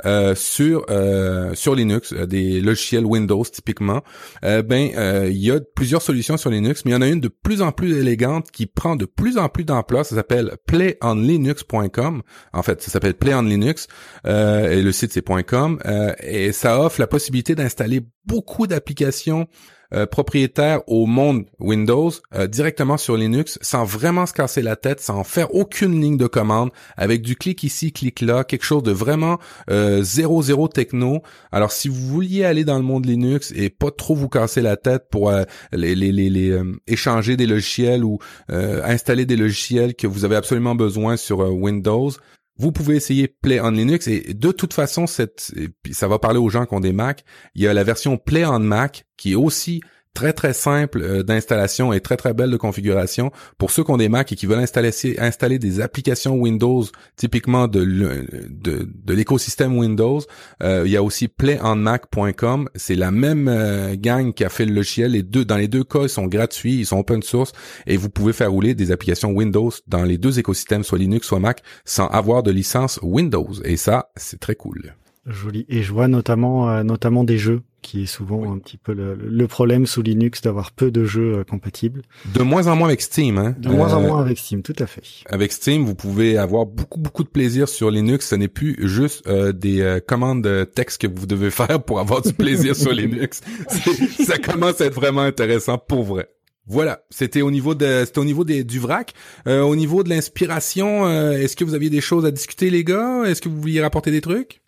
euh, sur euh, sur Linux, euh, des logiciels Windows typiquement. ben, il y a plusieurs solutions sur Linux, mais il y en a une de plus en plus élégante qui prend de plus en plus d'ampleur. Ça s'appelle playonlinux.com. En fait, ça s'appelle playonlinux et le site c'est .com et ça offre la possibilité d'installer beaucoup d'applications euh, propriétaire au monde Windows euh, directement sur Linux sans vraiment se casser la tête, sans faire aucune ligne de commande, avec du clic ici, clic là, quelque chose de vraiment euh, zéro zéro techno. Alors si vous vouliez aller dans le monde Linux et pas trop vous casser la tête pour les, échanger des logiciels ou installer des logiciels que vous avez absolument besoin sur Windows, vous pouvez essayer Play on Linux et de toute façon, ça va parler aux gens qui ont des Mac. Il y a la version Play on Mac qui est aussi très très simple euh, d'installation et très très belle de configuration. Pour ceux qui ont des Mac et qui veulent installer des applications Windows typiquement de l'écosystème Windows euh, il y a aussi playonmac.com c'est la même euh, gang qui a fait le logiciel. Les deux dans les deux cas ils sont gratuits ils sont open source et vous pouvez faire rouler des applications Windows dans les deux écosystèmes soit Linux soit Mac sans avoir de licence Windows. Et ça c'est très cool.
Joli. Et je vois notamment, notamment des jeux qui est souvent un petit peu le, problème sous Linux d'avoir peu de jeux euh, compatibles.
De moins en moins avec Steam, hein.
De moins en euh, moins avec Steam, tout à fait.
Avec Steam, vous pouvez avoir beaucoup beaucoup de plaisir sur Linux. Ce n'est plus juste euh, des commandes de texte que vous devez faire pour avoir du plaisir sur Linux. Ça commence à être vraiment intéressant pour vrai. Voilà, c'était au niveau de c'était au niveau des, du vrac. au niveau de l'inspiration, est-ce que vous aviez des choses à discuter les gars? Est-ce que vous vouliez rapporter des trucs?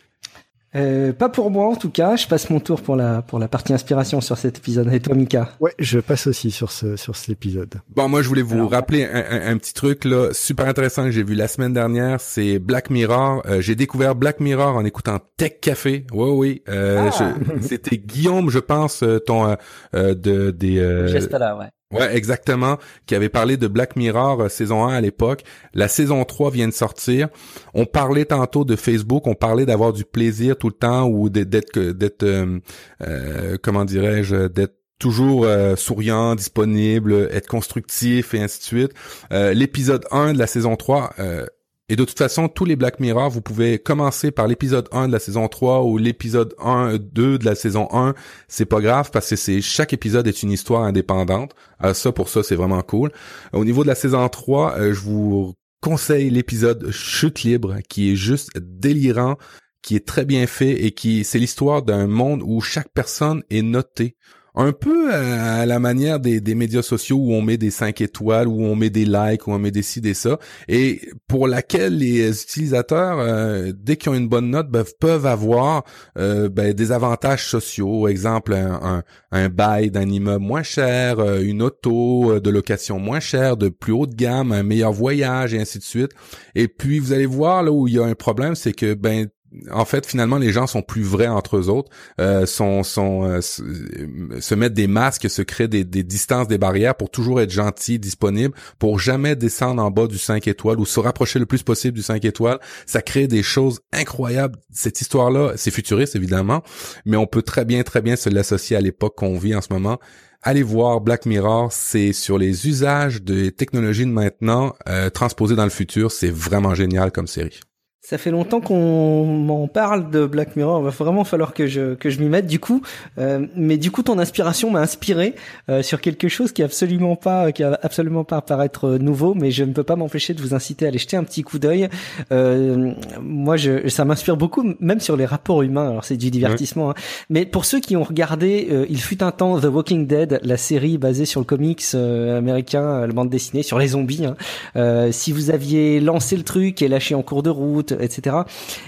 Euh, pas pour moi en tout cas. Je passe mon tour pour la pour la partie inspiration sur cet épisode. Et toi, Mika
Ouais, je passe aussi sur ce sur cet épisode.
Bon, moi, je voulais vous rappeler un, un, petit truc là, super intéressant que j'ai vu la semaine dernière. C'est Black Mirror. Euh, j'ai découvert Black Mirror en écoutant Tech Café. Oui, oui. Euh, ah. C'était Guillaume, je pense, euh, ton de des.
là, ouais.
Ouais, exactement, qui avait parlé de Black Mirror euh, saison 1 à l'époque. La saison 3 vient de sortir. On parlait tantôt de Facebook, on parlait d'avoir du plaisir tout le temps ou d'être d'être euh, euh, comment dirais-je d'être toujours souriant, disponible, être constructif et ainsi de suite. L'épisode 1 de la saison 3 et de toute façon, tous les Black Mirror, vous pouvez commencer par l'épisode 1 de la saison 3 ou l'épisode 1, 2 de la saison 1. C'est pas grave parce que c'est chaque épisode est une histoire indépendante. Euh, ça, pour ça, c'est vraiment cool. Au niveau de la saison 3, euh, je vous conseille l'épisode Chute libre, qui est juste délirant, qui est très bien fait et qui c'est l'histoire d'un monde où chaque personne est notée un peu à, la manière des, médias sociaux où on met des 5 étoiles, où on met des likes, où on met des ci, des ça, et pour laquelle les utilisateurs, euh, dès qu'ils ont une bonne note, ben, peuvent avoir euh, ben, des avantages sociaux, exemple un, bail d'un immeuble moins cher, euh, une auto de location moins chère, de plus haute gamme, un meilleur voyage et ainsi de suite. Et puis vous allez voir là où il y a un problème, c'est que ben en fait, finalement, les gens sont plus vrais entre eux autres, euh, sont, sont euh, se mettent des masques, se créent des, des, distances, des barrières pour toujours être gentils, disponibles, pour jamais descendre en bas du 5 étoiles ou se rapprocher le plus possible du 5 étoiles. Ça crée des choses incroyables. Cette histoire-là, c'est futuriste évidemment, mais on peut très bien, très bien se l'associer à l'époque qu'on vit en ce moment. Allez voir Black Mirror, c'est sur les usages des technologies de maintenant euh, transposées dans le futur. C'est vraiment génial comme série.
Ça fait longtemps qu'on m'en parle de Black Mirror. Il va vraiment falloir que je que je m'y mette du coup. Euh, mais du coup, ton inspiration m'a inspiré euh, sur quelque chose qui est absolument pas qui a absolument pas paraître nouveau, mais je ne peux pas m'empêcher de vous inciter à aller jeter un petit coup d'œil. Euh, moi, je, ça m'inspire beaucoup, même sur les rapports humains. Alors c'est du divertissement, hein. mais pour ceux qui ont regardé, euh, il fut un temps The Walking Dead, la série basée sur le comics euh, américain, la bande dessinée sur les zombies. Hein. si vous aviez lancé le truc et lâché en cours de route etc.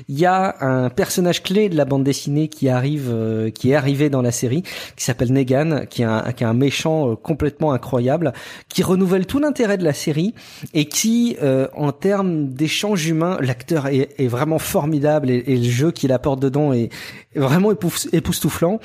Il y a un personnage clé de la bande dessinée qui arrive, euh, qui est arrivé dans la série, qui s'appelle Negan, qui est un, qui est un méchant euh, complètement incroyable, qui renouvelle tout l'intérêt de la série et qui, euh, en termes d'échanges humains, l'acteur est, est, vraiment formidable et, et le jeu qu'il apporte dedans est, vraiment époustouflant.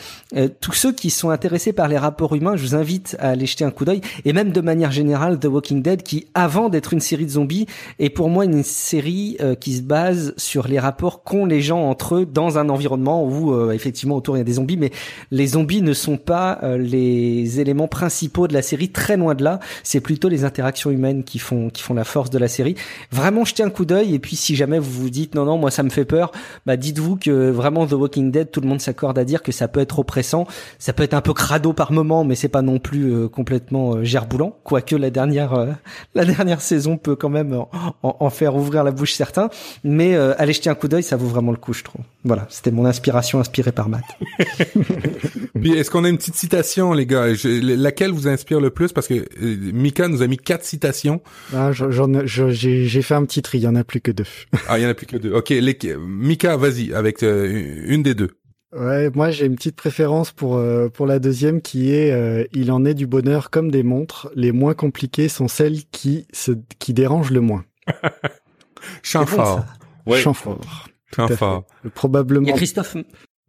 tous ceux qui sont intéressés par les rapports humains, je vous invite à aller jeter un coup d'œil et même de manière générale The Walking Dead, qui avant d'être une série de zombies est pour moi une série qui se base sur les rapports qu'ont les gens entre eux dans un environnement où euh, effectivement autour il y a des zombies, mais les zombies ne sont pas euh, les éléments principaux de la série, très loin de là. C'est plutôt les interactions humaines qui font qui font la force de la série. Vraiment jetez un coup d'œil. Et puis si jamais vous vous dites non non moi ça me fait peur, bah dites-vous que vraiment The Walking Dead, tout le monde s'accorde à dire que ça peut être oppressant, ça peut être un peu crado par moment, mais c'est pas non plus euh, complètement gerboulant, quoique la dernière la dernière saison peut quand même en, en faire ouvrir la bouche certains, mais mais euh, allez jeter un coup d'œil, ça vaut vraiment le coup, je trouve. Voilà, c'était mon inspiration inspirée par Matt.
Puis est-ce qu'on a une petite citation, les gars? Laquelle vous inspire le plus? Parce que euh, Mika nous a mis quatre citations.
Ah, j'ai fait un petit tri, il y en a plus que deux.
ah, il y en a plus que deux. Ok, les, Mika, vas-y avec euh, une des deux.
Ouais, moi j'ai une petite préférence pour pour la deuxième qui est il en est du bonheur comme des montres. Les moins compliquées sont celles qui se qui dérangent le moins.
Chant fort.
Ouais. Chant fort.
Chant fort.
Probablement.
Il y a Christophe.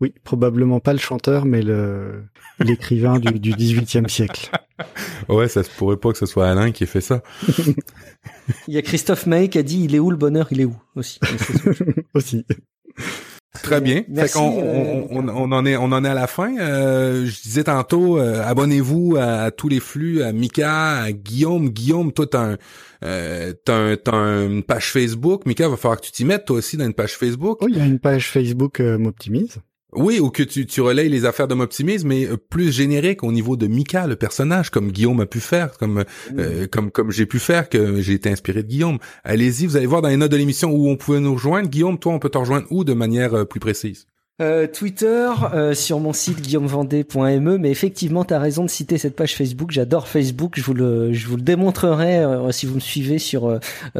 Oui, probablement pas le chanteur, mais le l'écrivain du, du 18e siècle.
Ouais, ça se pourrait pas que ce soit Alain qui ait fait ça.
Il y a Christophe May qui a dit il est où le bonheur, il est où? aussi.
aussi.
Très bien. Merci, on, euh, on, on, en est, on en est à la fin. Euh, je disais tantôt, euh, abonnez-vous à, tous les flux, à Mika, à Guillaume. Guillaume, toi, t'as un, euh, t'as, une page Facebook. Mika, va falloir que tu t'y mettes toi aussi dans une page Facebook.
Oui, il y a une page Facebook M'optimise.
Oui, ou que tu, tu relayes les affaires de m'optimise, mais euh, plus générique au niveau de Mika, le personnage, comme Guillaume a pu faire, comme euh, comme comme j'ai pu faire, que j'ai été inspiré de Guillaume. Allez-y, vous allez voir dans les notes de l'émission où on pouvait nous rejoindre. Guillaume, toi, on peut te rejoindre où de manière euh, plus précise?
Euh, Twitter, euh, sur mon site guillaumevendée.me, mais effectivement, tu as raison de citer cette page Facebook. J'adore Facebook. Je vous le, je vous le démontrerai euh, si vous me suivez sur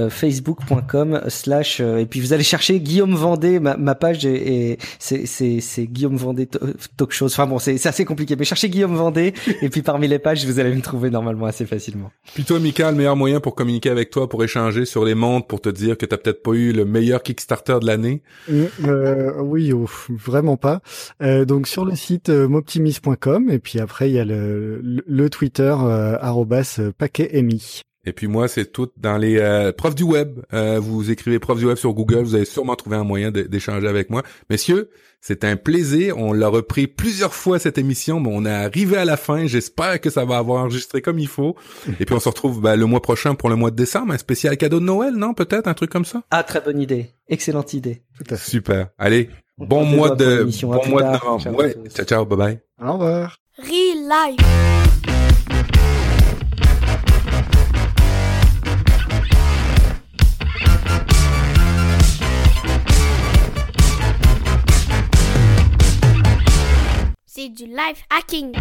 facebook.com slash. et puis vous allez chercher Guillaume Vendée. Ma, ma page est, c'est, c'est, c'est Guillaume Vendée talk show. Enfin bon, c'est, c'est assez compliqué. Mais cherchez Guillaume Vendée et puis parmi les pages, vous allez me trouver normalement assez facilement.
Puis toi, Mika, le meilleur moyen pour communiquer avec toi, pour échanger sur les montres, pour te dire que t'as peut-être pas eu le meilleur Kickstarter de l'année?
oui, ouf vraiment pas. Euh, donc sur le site euh, moptimis.com et puis après il y a le, le, Twitter euh, @paquetmi.
Et puis moi, c'est tout dans les euh, profs du web. Euh, vous écrivez profs du web sur Google, vous allez sûrement trouver un moyen d'échanger avec moi. Messieurs, c'est un plaisir. On l'a repris plusieurs fois cette émission, mais on est arrivé à la fin. J'espère que ça va avoir enregistré comme il faut. Et puis on se retrouve ben, le mois prochain pour le mois de décembre, un spécial cadeau de Noël, non Peut-être? Un truc comme ça?
Ah, très bonne idée, excellente idée.
Super. Allez, Bon mois de, bon mois de, novembre. Ciao, ouais. ciao, ciao, bye bye.
Au revoir.
Real life. C'est du life hacking.